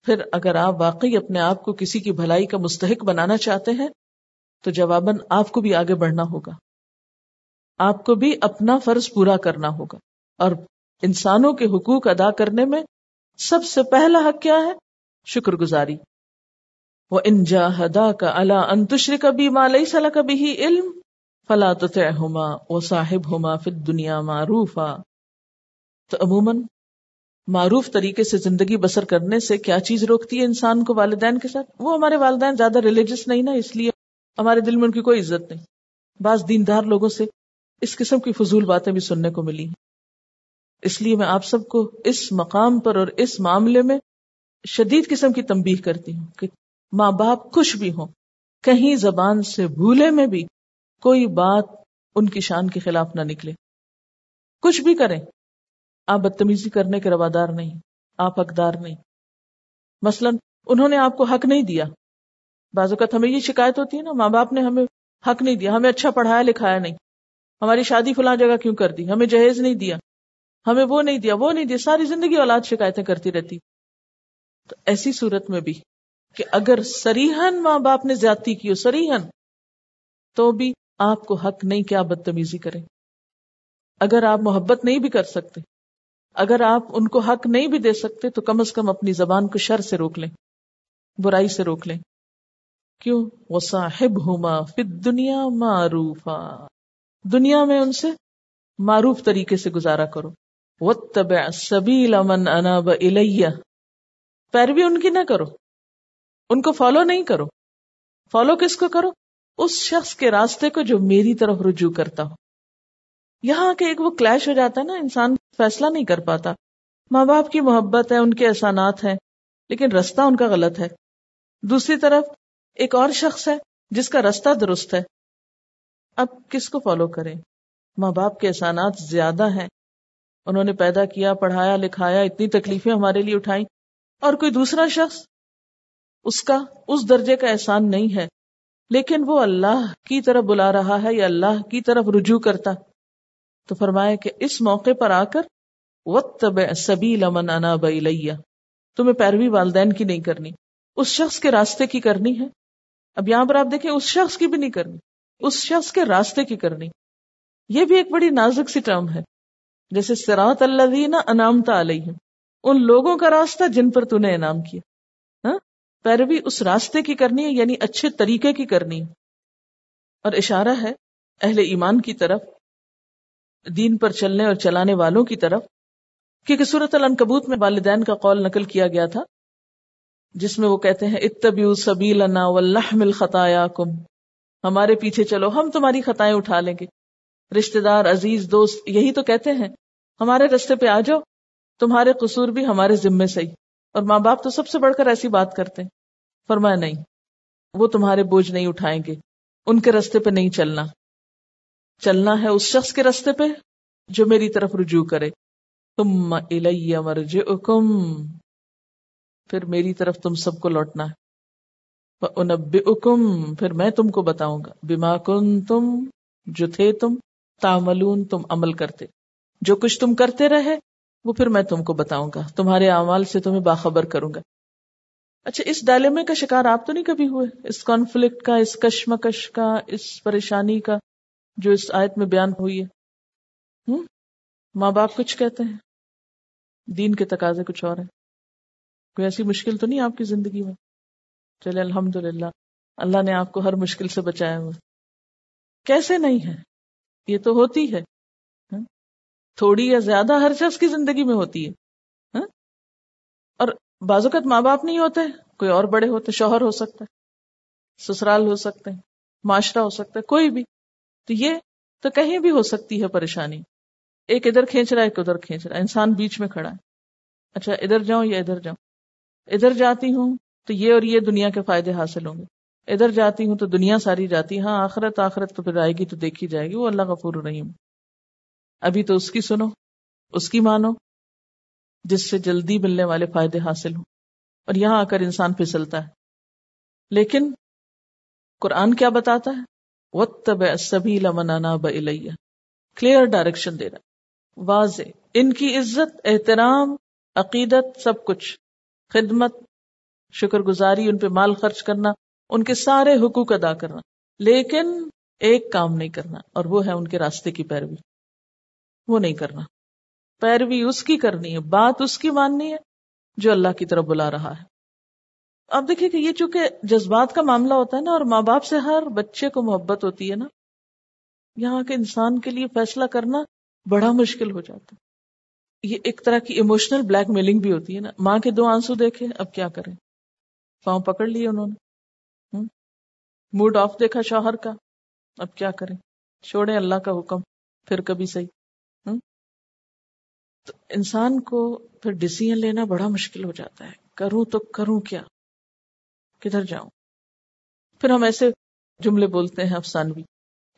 پھر اگر آپ واقعی اپنے آپ کو کسی کی بھلائی کا مستحق بنانا چاہتے ہیں، تو جواباً آپ کو بھی آگے بڑھنا ہوگا۔ آپ کو بھی اپنا فرض پورا کرنا ہوگا۔ اور انسانوں کے حقوق ادا کرنے میں سب سے پہلا حق کیا ہے؟ شکر گزاری۔ وہ انجا ہدا کا اللہ انتشر کبھی مالئی صلاح کبھی ہی علم فلا تو ہوما وہ صاحب ہوما پھر دنیا معروف تو عموماً معروف طریقے سے زندگی بسر کرنے سے کیا چیز روکتی ہے انسان کو والدین کے ساتھ؟ وہ ہمارے والدین زیادہ ریلیجس نہیں نا، اس لیے ہمارے دل میں ان کی کوئی عزت نہیں۔ بعض دیندار لوگوں سے اس قسم کی فضول باتیں بھی سننے کو ملی ہیں۔ اس لیے میں آپ سب کو اس مقام پر اور اس معاملے میں شدید قسم کی تنبیہ کرتی ہوں کہ ماں باپ خوش بھی ہوں، کہیں زبان سے بھولے میں بھی کوئی بات ان کی شان کے خلاف نہ نکلے۔ کچھ بھی کریں۔ آپ بدتمیزی کرنے کے روادار نہیں، آپ حقدار نہیں۔ مثلا، انہوں نے آپ کو حق نہیں دیا۔ بعض اوقات ہمیں یہ شکایت ہوتی ہے نا، ماں باپ نے ہمیں حق نہیں دیا، ہمیں اچھا پڑھایا لکھایا نہیں۔ ہماری شادی فلاں جگہ کیوں کر دی؟ ہمیں جہیز نہیں دیا۔ ہمیں وہ نہیں دیا، وہ نہیں دیا۔ ساری زندگی اولاد شکایتیں کرتی رہتی۔ تو ایسی صورت میں بھی کہ اگر سریحن ماں باپ نے زیادتی کی ہو سریحن تو بھی آپ کو حق نہیں کیا بدتمیزی کریں۔ اگر آپ محبت نہیں بھی کر سکتے، اگر آپ ان کو حق نہیں بھی دے سکتے، تو کم از کم اپنی زبان کو شر سے روک لیں، برائی سے روک لیں۔ کیوں؟ وہ صاحب ہوما پھر دنیا معروف دنیا میں ان سے معروف طریقے سے گزارا کرو۔ من اناب الیہ پیروی ان کی نہ کرو، ان کو فالو نہیں کرو۔ فالو کس کو کرو؟ اس شخص کے راستے کو جو میری طرف رجوع کرتا ہو۔ یہاں کے ایک وہ کلیش ہو جاتا ہے نا، انسان فیصلہ نہیں کر پاتا۔ ماں باپ کی محبت ہے، ان کے احسانات ہیں، لیکن رستہ ان کا غلط ہے۔ دوسری طرف ایک اور شخص ہے جس کا رستہ درست ہے۔ اب کس کو فالو کریں؟ ماں باپ کے احسانات زیادہ ہیں۔ انہوں نے پیدا کیا، پڑھایا، لکھایا، اتنی تکلیفیں ہمارے لیے اٹھائی اور کوئی دوسرا شخص؟ اس کا، اس درجے کا احسان نہیں ہے۔ لیکن وہ اللہ کی طرف بلا رہا ہے یا اللہ کی طرف رجوع کرتا؟ تو فرمایا کہ اس موقع پر آ کر وقت سبھی لمن انا بلیا تمہیں پیروی والدین کی نہیں کرنی۔ اس شخص کے راستے کی کرنی ہے۔ اب یہاں پر آپ دیکھیں، اس شخص کی بھی نہیں کرنی۔ اس شخص کے راستے کی کرنی۔ یہ بھی ایک بڑی نازک سی ٹرم ہے۔ جیسے سراط اللہ انامتا علیہ ان لوگوں کا راستہ جن پر نے انعام کیا۔ پیروی اس راستے کی کرنی ہے یعنی اچھے طریقے کی کرنی۔ ہے اور اشارہ ہے اہل ایمان کی طرف، دین پر چلنے اور چلانے والوں کی طرف، کیونکہ صورت العنکبوت میں والدین کا قول نقل کیا گیا تھا، جس میں وہ کہتے ہیں اتبیو سبیلنا واللحمل خطایاکم ہمارے پیچھے چلو، ہم تمہاری خطائیں اٹھا لیں گے۔ رشتے دار، عزیز، دوست، یہی تو کہتے ہیں، ہمارے رستے پہ آ جاؤ، تمہارے قصور بھی ہمارے ذمے سے اور ماں باپ تو سب سے بڑھ کر ایسی بات کرتے ہیں۔ فرمایا نہیں، وہ تمہارے بوجھ نہیں اٹھائیں گے، ان کے رستے پہ نہیں چلنا۔ چلنا ہے اس شخص کے رستے پہ جو میری طرف رجوع کرے۔ تم مرجعکم، پھر میری طرف تم سب کو لوٹنا ہے۔ پھر میں تم کو بتاؤں گا۔ بیما کن تم جو تھے تم تاملون تم عمل کرتے۔ جو کچھ تم کرتے رہے وہ پھر میں تم کو بتاؤں گا۔ تمہارے اعمال سے تمہیں باخبر کروں گا۔ اچھا اس ڈائلمے کا شکار آپ تو نہیں کبھی ہوئے؟ اس کانفلکٹ کا، اس کشمکش کا، اس پریشانی کا جو اس آیت میں بیان ہوئی ہے۔ ماں باپ کچھ کہتے ہیں؟ دین کے تقاضے کچھ اور ہیں۔ کوئی ایسی مشکل تو نہیں آپ کی زندگی میں؟ چلے الحمد للہ اللہ نے آپ کو ہر مشکل سے بچایا ہوا۔ کیسے نہیں ہے؟ یہ تو ہوتی ہے۔ تھوڑی یا زیادہ ہر شخص کی زندگی میں ہوتی ہے ہاں؟ اور بعض اوقات ماں باپ نہیں ہوتے، کوئی اور بڑے ہوتے، شوہر ہو سکتا ہے، سسرال ہو سکتے ہیں، معاشرہ ہو سکتا ہے، کوئی بھی۔ تو یہ تو کہیں بھی ہو سکتی ہے پریشانی۔ ایک ادھر کھینچ رہا ہے، ایک ادھر کھینچ رہا ہے، انسان بیچ میں کھڑا ہے۔ اچھا ادھر جاؤں یا ادھر جاؤں؟ ادھر جاتی ہوں تو یہ اور یہ دنیا کے فائدے حاصل ہوں گے۔ ادھر جاتی ہوں تو دنیا ساری جاتی ہاں آخرت آخرت تو پھر آئے گی تو دیکھی جائے گی، وہ اللہ غفور رحیم ابھی تو اس کی سنو، اس کی مانو، جس سے جلدی ملنے والے فائدے حاصل ہوں۔ اور یہاں آ کر انسان پھسلتا ہے۔ لیکن قرآن کیا بتاتا ہے؟ سبھی لمنانا بلیہ کلیئر ڈائریکشن دے رہا واضح۔ ان کی عزت، احترام، عقیدت، سب کچھ۔ خدمت شکر گزاری ان پہ مال خرچ کرنا، ان کے سارے حقوق ادا کرنا۔ لیکن ایک کام نہیں کرنا، اور وہ ہے ان کے راستے کی پیروی۔ وہ نہیں کرنا۔ پیروی اس کی کرنی ہے، بات اس کی ماننی ہے جو اللہ کی طرف بلا رہا ہے۔ اب دیکھیے کہ یہ چونکہ جذبات کا معاملہ ہوتا ہے نا، اور ماں باپ سے ہر بچے کو محبت ہوتی ہے نا، یہاں کے انسان کے لیے فیصلہ کرنا بڑا مشکل ہو جاتا ہے۔ یہ ایک طرح کی ایموشنل بلیک میلنگ بھی ہوتی ہے نا۔ ماں کے دو آنسو دیکھے، اب کیا کریں؟ پاؤں پکڑ لیے انہوں نے۔ موڈ آف دیکھا شوہر کا، اب کیا کریں؟ چھوڑے اللہ کا حکم، پھر کبھی صحیح۔ تو انسان کو پھر ڈسیزن لینا بڑا مشکل ہو جاتا ہے۔ کروں تو کروں کیا؟ کدھر جاؤں؟ پھر ہم ایسے جملے بولتے ہیں افسانوی۔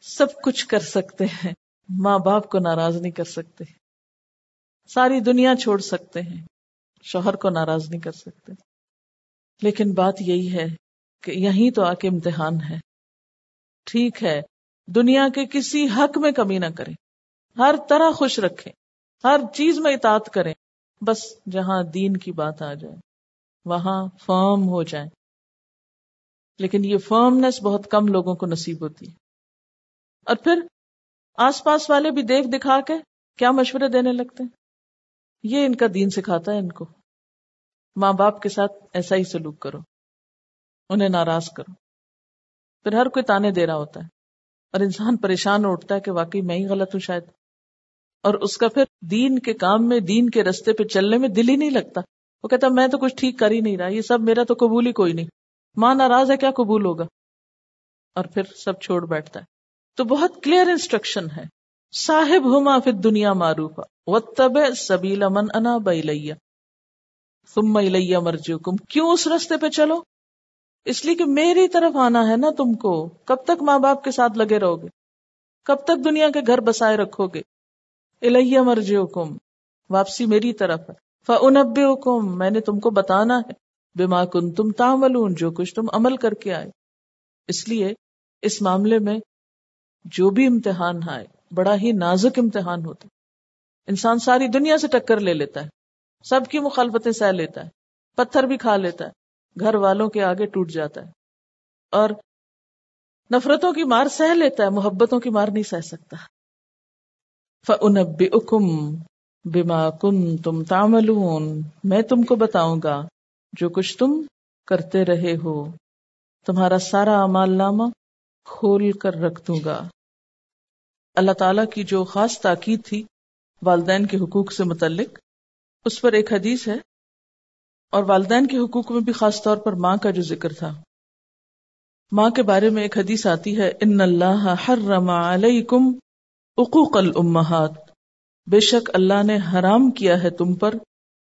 سب کچھ کر سکتے ہیں، ماں باپ کو ناراض نہیں کر سکتے۔ ساری دنیا چھوڑ سکتے ہیں، شوہر کو ناراض نہیں کر سکتے۔ لیکن بات یہی ہے کہ یہیں تو آ کے امتحان ہے۔ ٹھیک ہے، دنیا کے کسی حق میں کمی نہ کریں۔ ہر طرح خوش رکھیں۔ ہر چیز میں اطاعت کریں۔ بس جہاں دین کی بات آ جائے، وہاں فرم ہو جائے لیکن یہ فرمنس بہت کم لوگوں کو نصیب ہوتی ہے۔ اور پھر آس پاس والے بھی دیکھ دکھا کے کیا مشورے دینے لگتے ہیں؟ یہ ان کا دین سکھاتا ہے ان کو۔ ماں باپ کے ساتھ ایسا ہی سلوک کرو۔ انہیں ناراض کرو۔ پھر ہر کوئی تانے دے رہا ہوتا ہے۔ اور انسان پریشان اٹھتا ہے کہ واقعی میں ہی غلط ہوں شاید۔ اور اس کا پھر دین کے کام میں، دین کے رستے پہ چلنے میں دل ہی نہیں لگتا۔ وہ کہتا، میں تو کچھ ٹھیک کر ہی نہیں رہا، یہ سب میرا تو قبول ہی کوئی نہیں۔ ماں ناراض ہے، کیا قبول ہوگا؟ اور پھر سب چھوڑ بیٹھتا ہے۔ تو بہت کلیئر انسٹرکشن ہے۔ صاحب ہما پھر دنیا معروف و سبیلا من انا بلیا تم الیا مرجو کم کیوں اس رستے پہ چلو؟ اس لیے کہ میری طرف آنا ہے نا تم کو۔ کب تک ماں باپ کے ساتھ لگے رہو گے؟ کب تک دنیا کے گھر بسائے رکھو گے؟ الہیہ مرجو کم واپسی میری طرف ہے۔ فنب حکم میں نے تم کو بتانا ہے، بما کن تم جو کچھ تم عمل کر کے آئے۔ اس لیے، اس معاملے میں جو بھی امتحان آئے، بڑا ہی نازک امتحان ہوتا انسان ساری دنیا سے ٹکر لے لیتا ہے، سب کی مخالفتیں سہ لیتا ہے، پتھر بھی کھا لیتا ہے، گھر والوں کے آگے ٹوٹ جاتا ہے۔ اور نفرتوں کی مار سہ لیتا ہے، محبتوں کی مار نہیں سہ سکتا۔ فَأُنَبِّئُكُمْ بِمَا كُنْتُمْ تَعْمَلُونَ۔ میں تم کو بتاؤں گا جو کچھ تم کرتے رہے ہو۔ تمہارا سارا اعمال نامہ کھول کر رکھ دوں گا۔ اللہ تعالی کی جو خاص تاکید تھی والدین کے حقوق سے متعلق، اس پر ایک حدیث ہے۔ اور والدین کے حقوق میں بھی خاص طور پر ماں کا جو ذکر تھا۔ ماں کے بارے میں ایک حدیث آتی ہے ان اللہ حرم علیکم حقوق الامہات۔ بے شک اللہ نے حرام کیا ہے تم پر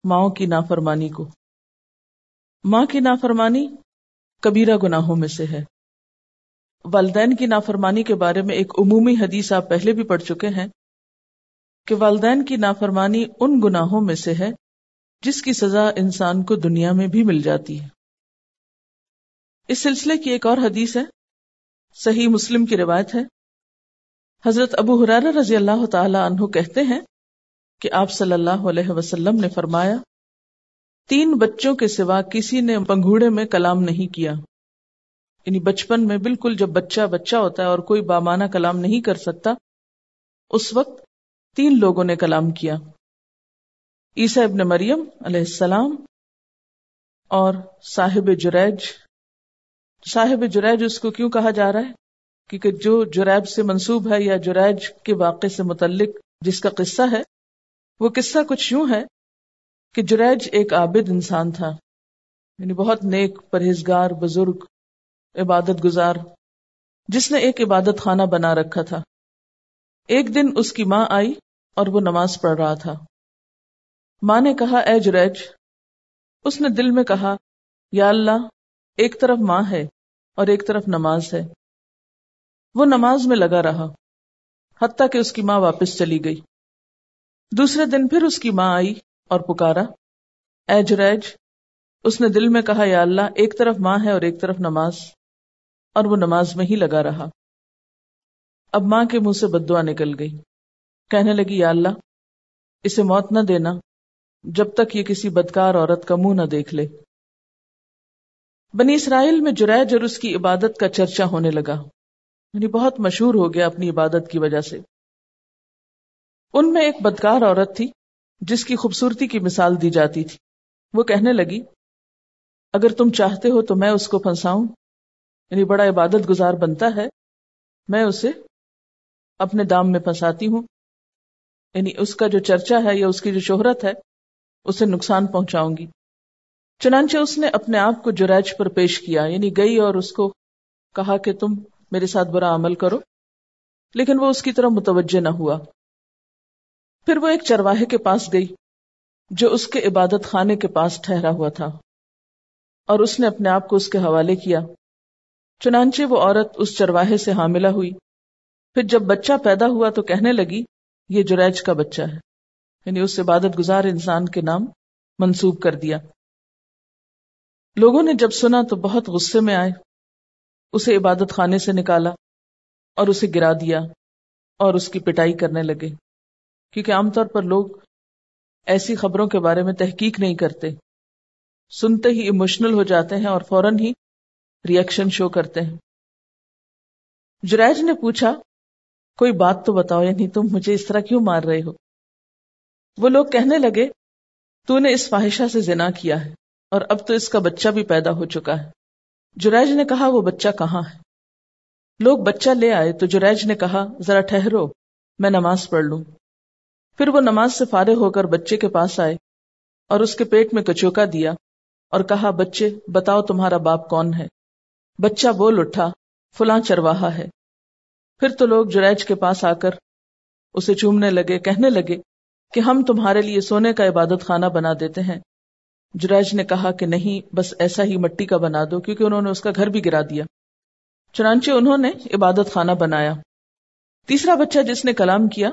ماؤں کی نافرمانی کو۔ ماں کی نافرمانی کبیرہ گناہوں میں سے ہے۔ والدین کی نافرمانی کے بارے میں ایک عمومی حدیث آپ پہلے بھی پڑھ چکے ہیں کہ والدین کی نافرمانی ان گناہوں میں سے ہے جس کی سزا انسان کو دنیا میں بھی مل جاتی ہے۔ اس سلسلے کی ایک اور حدیث ہے، صحیح مسلم کی روایت ہے۔ حضرت ابو حرار رضی اللہ تعالی عنہ کہتے ہیں کہ آپ صلی اللہ علیہ وسلم نے فرمایا، تین بچوں کے سوا کسی نے پنگوڑے میں کلام نہیں کیا۔ یعنی بچپن میں بالکل جب بچہ بچہ ہوتا ہے اور کوئی بامانہ کلام نہیں کر سکتا، اس وقت تین لوگوں نے کلام کیا۔ عیسیٰ ابن مریم علیہ السلام اور صاحب جریج۔ صاحب جریج اس کو کیوں کہا جا رہا ہے؟ کیونکہ جو جریب سے منسوب ہے یا جریج کے واقع سے متعلق جس کا قصہ ہے، وہ قصہ کچھ یوں ہے کہ جریج ایک عابد انسان تھا یعنی بہت نیک، پرہیزگار، بزرگ، عبادت گزار، جس نے ایک عبادت خانہ بنا رکھا تھا۔ ایک دن اس کی ماں آئی اور وہ نماز پڑھ رہا تھا۔ ماں نے کہا، اے جریج اس نے دل میں کہا، یا اللہ، ایک طرف ماں ہے اور ایک طرف نماز ہے۔ وہ نماز میں لگا رہا، حتیٰ کہ اس کی ماں واپس چلی گئی۔ دوسرے دن پھر اس کی ماں آئی اور پکارا، اے جریج، اس نے دل میں کہا، یا اللہ، ایک طرف ماں ہے اور ایک طرف نماز۔ اور وہ نماز میں ہی لگا رہا۔ اب ماں کے منہ سے بدوا نکل گئی۔ کہنے لگی، یا اللہ، اسے موت نہ دینا، جب تک یہ کسی بدکار عورت کا منہ نہ دیکھ لے۔ بنی اسرائیل میں جریج اور اس کی عبادت کا چرچا ہونے لگا۔ یعنی بہت مشہور ہو گیا اپنی عبادت کی وجہ سے۔ ان میں ایک بدکار عورت تھی، جس کی خوبصورتی کی مثال دی جاتی تھی۔ وہ کہنے لگی، اگر تم چاہتے ہو تو میں اس کو پھنساؤں۔ یعنی بڑا عبادت گزار بنتا ہے، میں اسے اپنے دام میں پھنساتی ہوں۔ یعنی اس کا جو چرچا ہے یا اس کی جو شہرت ہے، اسے نقصان پہنچاؤں گی۔ چنانچہ اس نے اپنے آپ کو جریج پر پیش کیا یعنی گئی اور اس کو کہا کہ تم میرے ساتھ برا عمل کرو۔ لیکن وہ اس کی طرح متوجہ نہ ہوا۔ پھر وہ ایک چرواہے کے پاس گئی، جو اس کے عبادت خانے کے پاس ٹھہرا ہوا تھا۔ اور اس نے اپنے آپ کو اس کے حوالے کیا۔ چنانچہ وہ عورت اس چرواہے سے حاملہ ہوئی۔ پھر جب بچہ پیدا ہوا تو کہنے لگی، یہ جریج کا بچہ ہے۔ یعنی اس عبادت گزار انسان کے نام منسوب کر دیا۔ لوگوں نے جب سنا تو بہت غصے میں آئے۔ اسے عبادت خانے سے نکالا اور اسے گرا دیا اور اس کی پٹائی کرنے لگے۔ کیونکہ عام طور پر لوگ ایسی خبروں کے بارے میں تحقیق نہیں کرتے۔ سنتے ہی ایموشنل ہو جاتے ہیں اور فوراً ہی ریئیکشن شو کرتے ہیں۔ جریج نے پوچھا، کوئی بات تو بتاؤ یعنی تم مجھے اس طرح کیوں مار رہے ہو؟ وہ لوگ کہنے لگے، تو نے اس فاحشہ سے زنا کیا ہے اور اب تو اس کا بچہ بھی پیدا ہو چکا ہے۔ جریج نے کہا، وہ بچہ کہاں ہے؟ لوگ بچہ لے آئے تو جریج نے کہا، ذرا ٹھہرو، میں نماز پڑھ لوں۔ پھر وہ نماز سے فارغ ہو کر بچے کے پاس آئے اور اس کے پیٹ میں کچوکا دیا اور کہا، بچے، بتاؤ تمہارا باپ کون ہے؟ بچہ بول اٹھا، فلاں چرواہا ہے۔ پھر تو لوگ جریج کے پاس آ کر اسے چومنے لگے، کہنے لگے کہ ہم تمہارے لیے سونے کا عبادت خانہ بنا دیتے ہیں۔ جراج نے کہا کہ نہیں، بس ایسا ہی مٹی کا بنا دو، کیونکہ انہوں نے اس کا گھر بھی گرا دیا۔ چنانچہ انہوں نے عبادت خانہ بنایا۔ تیسرا بچہ جس نے کلام کیا،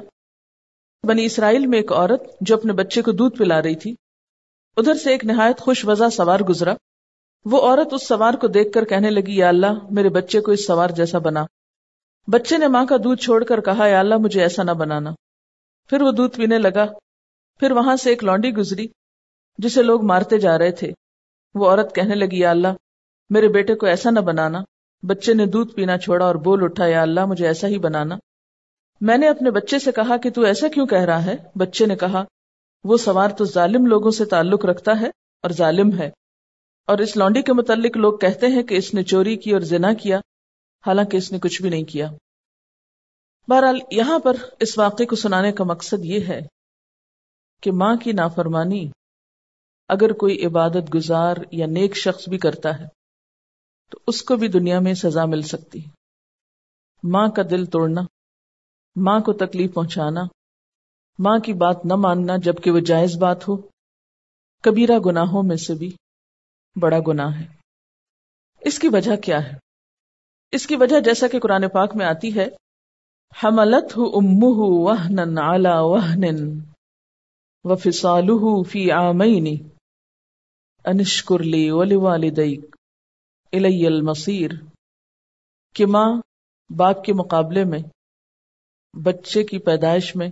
بنی اسرائیل میں ایک عورت جو اپنے بچے کو دودھ پلا رہی تھی۔ ادھر سے ایک نہایت خوش وزا سوار گزرا۔ وہ عورت اس سوار کو دیکھ کر کہنے لگی، یا اللہ، میرے بچے کو اس سوار جیسا بنا۔ بچے نے ماں کا دودھ چھوڑ کر کہا، یا اللہ، مجھے ایسا نہ بنانا۔ پھر وہ دودھ پینے لگا۔ پھر وہاں سے ایک لانڈی گزری۔ جسے لوگ مارتے جا رہے تھے۔ وہ عورت کہنے لگی، یا اللہ، میرے بیٹے کو ایسا نہ بنانا۔ بچے نے دودھ پینا چھوڑا اور بول اٹھا، یا اللہ، مجھے ایسا ہی بنانا۔ میں نے اپنے بچے سے کہا کہ تو ایسا کیوں کہہ رہا ہے؟ بچے نے کہا، وہ سوار تو ظالم لوگوں سے تعلق رکھتا ہے اور ظالم ہے۔ اور اس لانڈی کے متعلق لوگ کہتے ہیں کہ اس نے چوری کی اور زنا کیا، حالانکہ اس نے کچھ بھی نہیں کیا۔ بہرحال، یہاں پر اس واقعے کو سنانے کا مقصد یہ ہے کہ ماں کی نافرمانی اگر کوئی عبادت گزار یا نیک شخص بھی کرتا ہے، تو اس کو بھی دنیا میں سزا مل سکتی ماں کا دل توڑنا، ماں کو تکلیف پہنچانا، ماں کی بات نہ ماننا جبکہ وہ جائز بات ہو، کبیرہ گناہوں میں سے بھی بڑا گناہ ہے۔ اس کی وجہ کیا ہے؟ اس کی وجہ جیسا کہ قرآن پاک میں آتی ہے، حملت ہُ امہ وہن آلہ وہن و فی آمینی انشکر لی ولی والدیک الی المصیر، کہ ماں باپ کے مقابلے میں، بچے کی پیدائش میں،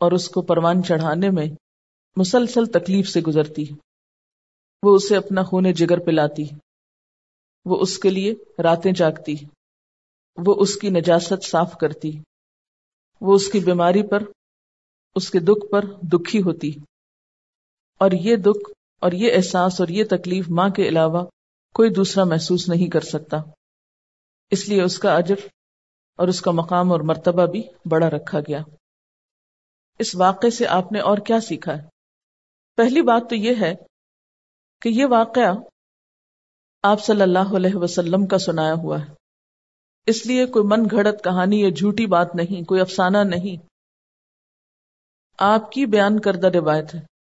اور اس کو پروان چڑھانے میں مسلسل تکلیف سے گزرتی ہے۔ وہ اسے اپنا خون جگر پلاتی وہ اس کے لیے راتیں جاگتی وہ اس کی نجاست صاف کرتی وہ اس کی بیماری پر، اس کے دکھ پر دکھی ہوتی اور یہ دکھ اور یہ احساس اور یہ تکلیف ماں کے علاوہ کوئی دوسرا محسوس نہیں کر سکتا۔ اس لیے اس کا اجر اور اس کا مقام اور مرتبہ بھی بڑا رکھا گیا۔ اس واقعے سے آپ نے اور کیا سیکھا ہے؟ پہلی بات تو یہ ہے کہ یہ واقعہ آپ صلی اللہ علیہ وسلم کا سنایا ہوا ہے۔ اس لیے کوئی من گھڑت کہانی یا جھوٹی بات نہیں، کوئی افسانہ نہیں۔ آپ کی بیان کردہ روایت ہے۔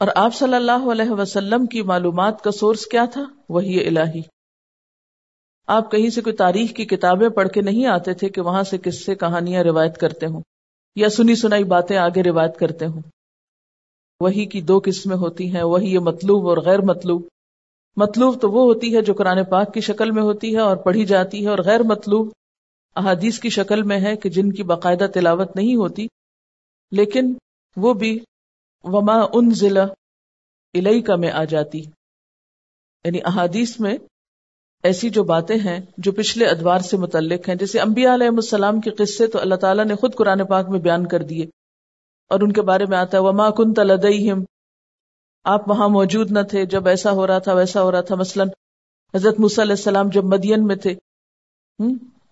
اور آپ صلی اللہ علیہ وسلم کی معلومات کا سورس کیا تھا؟ وہی الہی۔ آپ کہیں سے کوئی تاریخ کی کتابیں پڑھ کے نہیں آتے تھے کہ وہاں سے کس سے کہانیاں روایت کرتے ہوں، یا سنی سنائی باتیں آگے روایت کرتے ہوں۔ وہی کی دو قسمیں ہوتی ہیں، وہی یہ مطلوب اور غیر مطلوب۔ مطلوب تو وہ ہوتی ہے جو قرآن پاک کی شکل میں ہوتی ہے اور پڑھی جاتی ہے، اور غیر مطلوب احادیث کی شکل میں ہے کہ جن کی باقاعدہ تلاوت نہیں ہوتی، لیکن وہ بھی وما ان ضلع الئی کا میں آ جاتی۔ یعنی احادیث میں ایسی جو باتیں ہیں جو پچھلے ادوار سے متعلق ہیں، جیسے انبیاء علیہ السلام کے قصے تو اللہ تعالیٰ نے خود قرآن پاک میں بیان کر دیے۔ اور ان کے بارے میں آتا ہے، وما کن تلدیم آپ وہاں موجود نہ تھے، جب ایسا ہو رہا تھا، ویسا ہو رہا تھا۔ مثلا حضرت مس علیہ السلام جب مدین میں تھے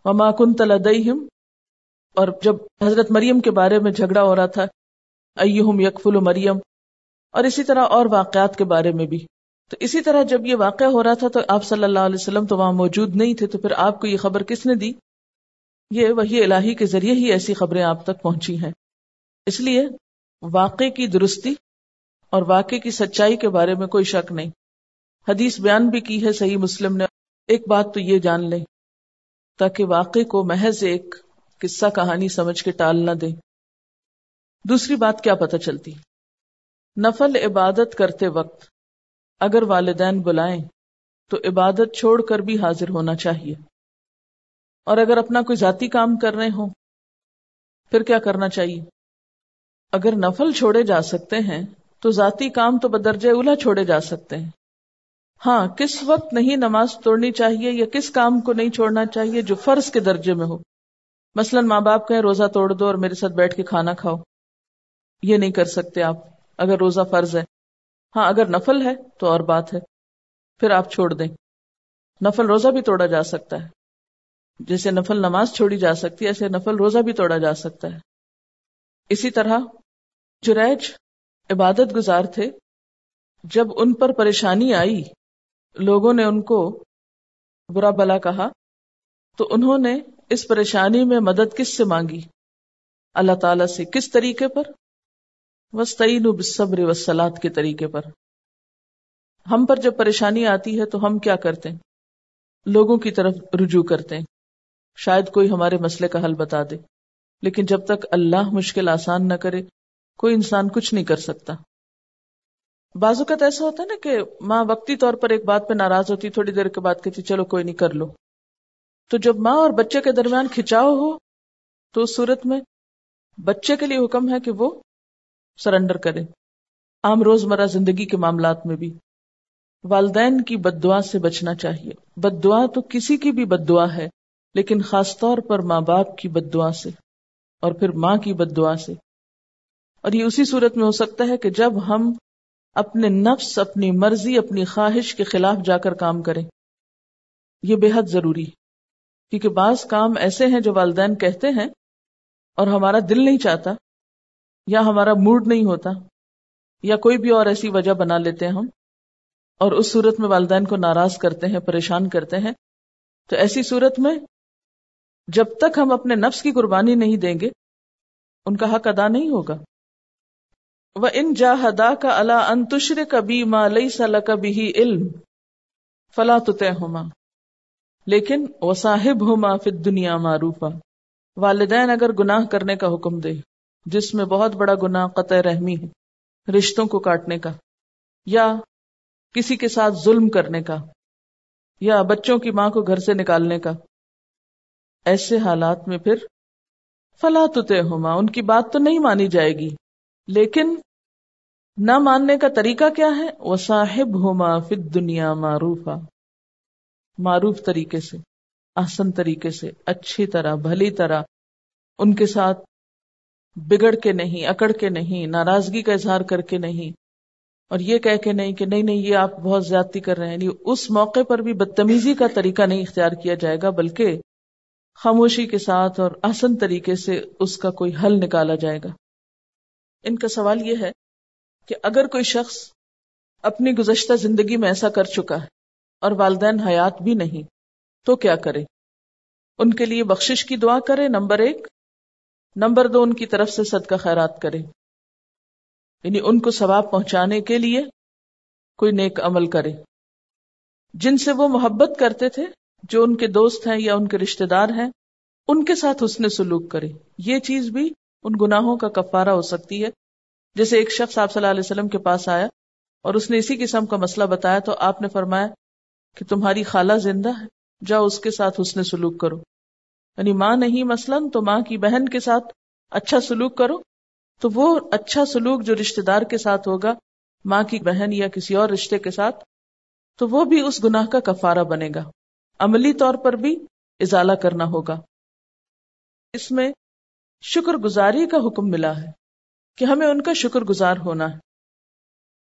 وما کن تلدیم اور جب حضرت مریم کے بارے میں جھگڑا ہو رہا تھا ایہم یکفل مریم۔ اور اسی طرح اور واقعات کے بارے میں بھی۔ تو اسی طرح جب یہ واقعہ ہو رہا تھا تو آپ صلی اللہ علیہ وسلم تو وہاں موجود نہیں تھے، تو پھر آپ کو یہ خبر کس نے دی؟ یہ وہی الہی کے ذریعے ہی ایسی خبریں آپ تک پہنچی ہیں۔ اس لیے واقع کی درستی اور واقع کی سچائی کے بارے میں کوئی شک نہیں۔ حدیث بیان بھی کی ہے، صحیح مسلم نے۔ ایک بات تو یہ جان لیں، تاکہ واقع کو محض ایک قصہ کہانی سمجھ کے ٹال نہ دیں۔ دوسری بات کیا پتہ چلتی؟ نفل عبادت کرتے وقت اگر والدین بلائیں تو عبادت چھوڑ کر بھی حاضر ہونا چاہیے۔ اور اگر اپنا کوئی ذاتی کام کر رہے ہوں، پھر کیا کرنا چاہیے؟ اگر نفل چھوڑے جا سکتے ہیں تو ذاتی کام تو بدرجہ اولا چھوڑے جا سکتے ہیں۔ ہاں کس وقت نہیں نماز توڑنی چاہیے یا کس کام کو نہیں چھوڑنا چاہیے جو فرض کے درجے میں ہو؟ مثلا ماں باپ کہیں روزہ توڑ دو اور میرے ساتھ بیٹھ کے کھانا کھاؤ۔ یہ نہیں کر سکتے آپ، اگر روزہ فرض ہے۔ ہاں اگر نفل ہے تو اور بات ہے۔ پھر آپ چھوڑ دیں۔ نفل روزہ بھی توڑا جا سکتا ہے۔ جیسے نفل نماز چھوڑی جا سکتی ہے، ایسے نفل روزہ بھی توڑا جا سکتا ہے۔ اسی طرح جریج عبادت گزار تھے۔ جب ان پر پریشانی آئی، لوگوں نے ان کو برا بلا کہا، تو انہوں نے اس پریشانی میں مدد کس سے مانگی؟ اللہ تعالی سے کس طریقے پر؟ وسطین صبر وسلاد کے طریقے پر۔ ہم پر جب پریشانی آتی ہے تو ہم کیا کرتے ہیں؟ لوگوں کی طرف رجوع کرتے ہیں۔ شاید کوئی ہمارے مسئلے کا حل بتا دے، لیکن جب تک اللہ مشکل آسان نہ کرے، کوئی انسان کچھ نہیں کر سکتا۔ بعض اوقات ایسا ہوتا ہے نا کہ ماں وقتی طور پر ایک بات پہ ناراض ہوتی، تھوڑی دیر کے بعد کہتی، چلو کوئی نہیں کر لو۔ تو جب ماں اور بچے کے درمیان کھچاؤ ہو، تو اس صورت میں بچے کے لیے حکم ہے کہ وہ سرنڈر کرے۔ عام روزمرہ زندگی کے معاملات میں بھی۔ والدین کی بد دعا سے بچنا چاہیے۔ بد دعا تو کسی کی بھی بد دعا ہے، لیکن خاص طور پر ماں باپ کی بد دعا سے اور پھر ماں کی بد دعا سے۔ اور یہ اسی صورت میں ہو سکتا ہے کہ جب ہم اپنے نفس، اپنی مرضی، اپنی خواہش کے خلاف جا کر کام کریں۔ یہ بے حد ضروری کیونکہ بعض کام ایسے ہیں جو والدین کہتے ہیں اور ہمارا دل نہیں چاہتا۔ یا ہمارا موڈ نہیں ہوتا، یا کوئی بھی اور ایسی وجہ بنا لیتے ہیں ہم، اور اس صورت میں والدین کو ناراض کرتے ہیں، پریشان کرتے ہیں، تو ایسی صورت میں جب تک ہم اپنے نفس کی قربانی نہیں دیں گے، ان کا حق ادا نہیں ہوگا۔ وہ ان جاہدا کا اللہ انتشر کبھی ماں لئی سل کبھی علم فلا تو ہوما لیکن وہ صاحب ہوما فت دنیا معروفا۔ والدین اگر گناہ کرنے کا حکم دے جس میں بہت بڑا گنا قطع رحمی ہے، رشتوں کو کاٹنے کا، یا کسی کے ساتھ ظلم کرنے کا، یا بچوں کی ماں کو گھر سے نکالنے کا۔ ایسے حالات میں پھر فلا ہوما ان کی بات تو نہیں مانی جائے گی، لیکن نہ ماننے کا طریقہ کیا ہے؟ وہ صاحب ہوما فت دنیا معروف معروف طریقے سے آسن طریقے سے، اچھی طرح، بھلی طرح، ان کے ساتھ بگڑ کے نہیں، اکڑ کے نہیں، ناراضگی کا اظہار کر کے نہیں۔ اور یہ کہہ کے نہیں کہ نہیں نہیں، یہ آپ بہت زیادتی کر رہے ہیں۔ یعنی اس موقع پر بھی بدتمیزی کا طریقہ نہیں اختیار کیا جائے گا، بلکہ خاموشی کے ساتھ اور آسن طریقے سے اس کا کوئی حل نکالا جائے گا۔ ان کا سوال یہ ہے کہ اگر کوئی شخص اپنی گزشتہ زندگی میں ایسا کر چکا ہے اور والدین حیات بھی نہیں، تو کیا کرے؟ ان کے لیے بخشش کی دعا کرے، نمبر ایک۔ نمبر دو ان کی طرف سے صدقہ خیرات کرے۔ یعنی ان کو ثواب پہنچانے کے لیے کوئی نیک عمل کرے۔ جن سے وہ محبت کرتے تھے، جو ان کے دوست ہیں یا ان کے رشتے دار ہیں، ان کے ساتھ حسن سلوک کرے۔ یہ چیز بھی ان گناہوں کا کفارہ ہو سکتی ہے۔ جیسے ایک شخص آپ صلی اللہ علیہ وسلم کے پاس آیا اور اس نے اسی قسم کا مسئلہ بتایا تو آپ نے فرمایا کہ تمہاری خالہ زندہ ہے، جاؤ اس کے ساتھ حسن سلوک کرو۔ یعنی ماں نہیں مثلاً تو ماں کی بہن کے ساتھ اچھا سلوک کرو، تو وہ اچھا سلوک جو رشتے دار کے ساتھ ہوگا، ماں کی بہن یا کسی اور رشتے کے ساتھ، تو وہ بھی اس گناہ کا کفارہ بنے گا۔ عملی طور پر بھی ازالہ کرنا ہوگا۔ اس میں شکر گزاری کا حکم ملا ہے کہ ہمیں ان کا شکر گزار ہونا ہے۔